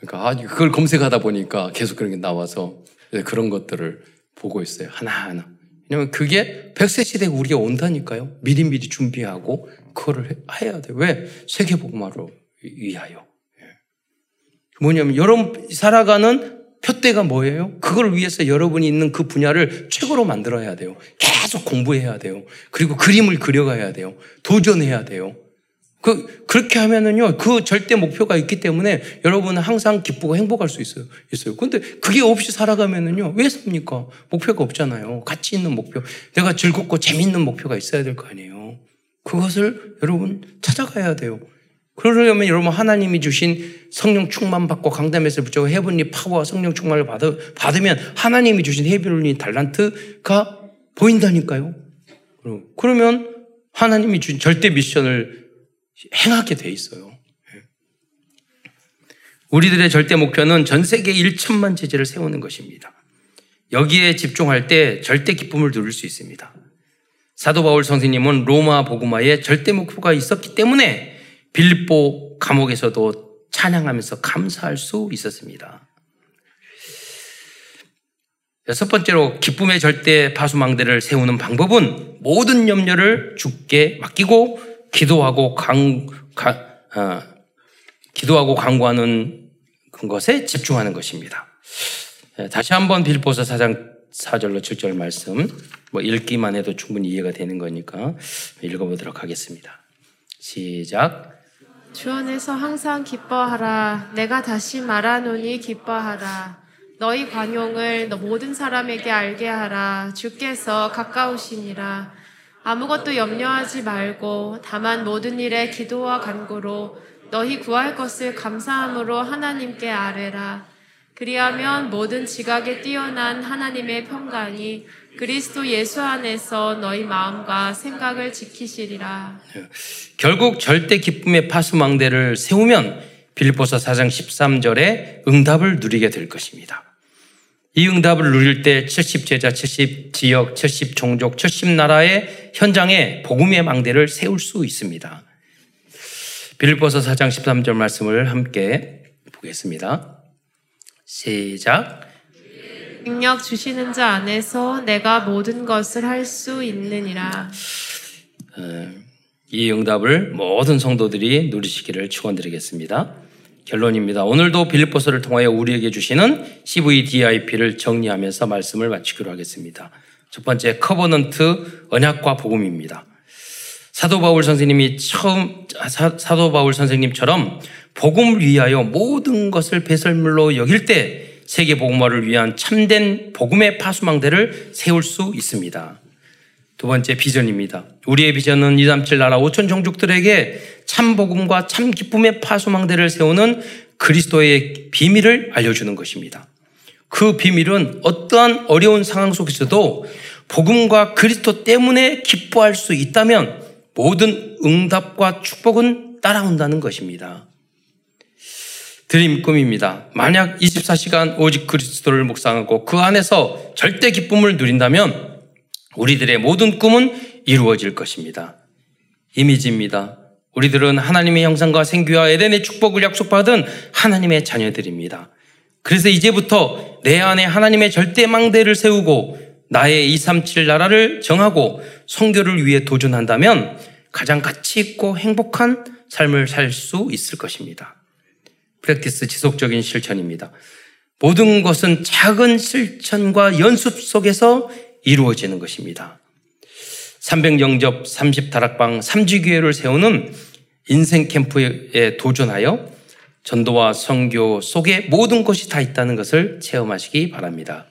그러니까 아, 그걸 검색하다 보니까 계속 그런 게 나와서 그런 것들을 보고 있어요. 하나하나. 왜냐면 그게 100세 시대에 우리가 온다니까요. 미리미리 준비하고 그거를 해야 돼. 왜? 세계복음화로 위하여. 예. 뭐냐면 여러분 살아가는 표대가 뭐예요? 그걸 위해서 여러분이 있는 그 분야를 최고로 만들어야 돼요. 계속 공부해야 돼요. 그리고 그림을 그려가야 돼요. 도전해야 돼요. 그, 그렇게 하면은요, 그 절대 목표가 있기 때문에 여러분은 항상 기쁘고 행복할 수 있어요. 있어요. 근데 그게 없이 살아가면은요, 왜 삽니까? 목표가 없잖아요. 가치 있는 목표. 내가 즐겁고 재밌는 목표가 있어야 될 거 아니에요. 그것을 여러분 찾아가야 돼요. 그러려면 여러분 하나님이 주신 성령 충만 받고 강담에서 붙잡고 해븐리 파워와 성령 충만을 받, 받으면 하나님이 주신 헤비롤린 달란트가 보인다니까요. 그러면 하나님이 주신 절대 미션을 행하게 돼 있어요. 예. 우리들의 절대 목표는 전 세계 1천만 제재를 세우는 것입니다. 여기에 집중할 때 절대 기쁨을 누릴 수 있습니다. 사도 바울 선생님은 로마 복음화에 절대 목표가 있었기 때문에 빌립보 감옥에서도 찬양하면서 감사할 수 있었습니다. 여섯 번째로 기쁨의 절대 파수망대를 세우는 방법은 모든 염려를 죽게 맡기고 기도하고 강, 가, 어, 기도하고 강구하는 것에 집중하는 것입니다. 예, 다시 한번 빌보서 4장 4절로 7절 말씀 뭐 읽기만 해도 충분히 이해가 되는 거니까 읽어보도록 하겠습니다. 시작. 주 안에서 항상 기뻐하라. 내가 다시 말하노니 기뻐하라. 너희 관용을 모든 사람에게 알게 하라. 주께서 가까우시니라. 아무것도 염려하지 말고 다만 모든 일에 기도와 간구로 너희 구할 것을 감사함으로 하나님께 아뢰라. 그리하면 모든 지각에 뛰어난 하나님의 평강이 그리스도 예수 안에서 너희 마음과 생각을 지키시리라. 결국 절대 기쁨의 파수망대를 세우면 빌립보서 4장 13절에 응답을 누리게 될 것입니다. 이 응답을 누릴 때 70제자, 70지역, 70종족, 70나라의 현장에 복음의 망대를 세울 수 있습니다. 빌립보서 4장 13절 말씀을 함께 보겠습니다. 시작. 능력 주시는 자 안에서 내가 모든 것을 할 수 있느니라. 어, 이 응답을 모든 성도들이 누리시기를 축원드리겠습니다. 결론입니다. 오늘도 빌립보서를 통하여 우리에게 주시는 CVDIP를 정리하면서 말씀을 마치기로 하겠습니다. 첫 번째 covenant 언약과 복음입니다. 사도 바울 선생님이 처음 사, 도 바울 선생님처럼 복음을 위하여 모든 것을 배설물로 여길 때 세계 복음화를 위한 참된 복음의 파수망대를 세울 수 있습니다. 두 번째 비전입니다. 우리의 비전은 237 나라 5천 종족들에게 참 복음과 참 기쁨의 파수망대를 세우는 그리스도의 비밀을 알려주는 것입니다. 그 비밀은 어떠한 어려운 상황 속에서도 복음과 그리스도 때문에 기뻐할 수 있다면 모든 응답과 축복은 따라온다는 것입니다. 드림 꿈입니다. 만약 24시간 오직 그리스도를 묵상하고 그 안에서 절대 기쁨을 누린다면 우리들의 모든 꿈은 이루어질 것입니다. 이미지입니다. 우리들은 하나님의 형상과 생기와 에덴의 축복을 약속받은 하나님의 자녀들입니다. 그래서 이제부터 내 안에 하나님의 절대 망대를 세우고 나의 237 나라를 정하고 성교를 위해 도전한다면 가장 가치 있고 행복한 삶을 살 수 있을 것입니다. 프랙티스 지속적인 실천입니다. 모든 것은 작은 실천과 연습 속에서 이루어지는 것입니다. 300영접 30다락방 3지교회를 세우는 인생 캠프에 도전하여 전도와 성교 속에 모든 것이 다 있다는 것을 체험하시기 바랍니다.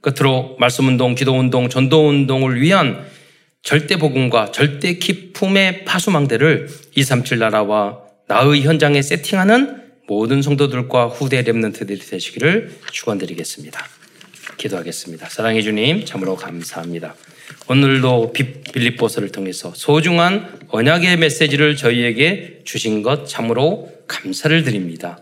끝으로 말씀운동, 기도운동, 전도운동을 위한 절대 복음과 절대 기품의 파수망대를 237 나라와 나의 현장에 세팅하는 모든 성도들과 후대 렘넌트들이 되시기를 축원드리겠습니다. 기도하겠습니다. 사랑해 주님, 참으로 감사합니다. 오늘도 빌립보서를 통해서 소중한 언약의 메시지를 저희에게 주신 것 참으로 감사를 드립니다.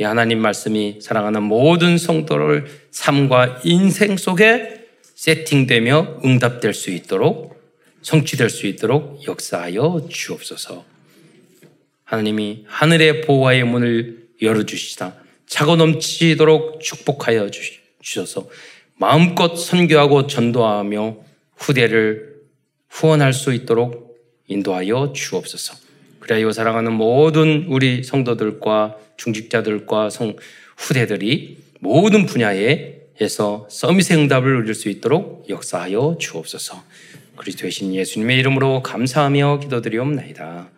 이 하나님 말씀이 사랑하는 모든 성도를 삶과 인생 속에 세팅되며 응답될 수 있도록 성취될 수 있도록 역사하여 주옵소서. 하나님이 하늘의 보호의 문을 열어주시다. 차고 넘치도록 축복하여 주 셔서 마음껏 선교하고 전도하며 후대를 후원할 수 있도록 인도하여 주옵소서. 그래야 사랑하는 모든 우리 성도들과 중직자들과 성 후대들이 모든 분야에서 서밋의 응답을 누릴 수 있도록 역사하여 주옵소서. 그리스도의 신 예수님의 이름으로 감사하며 기도드리옵나이다.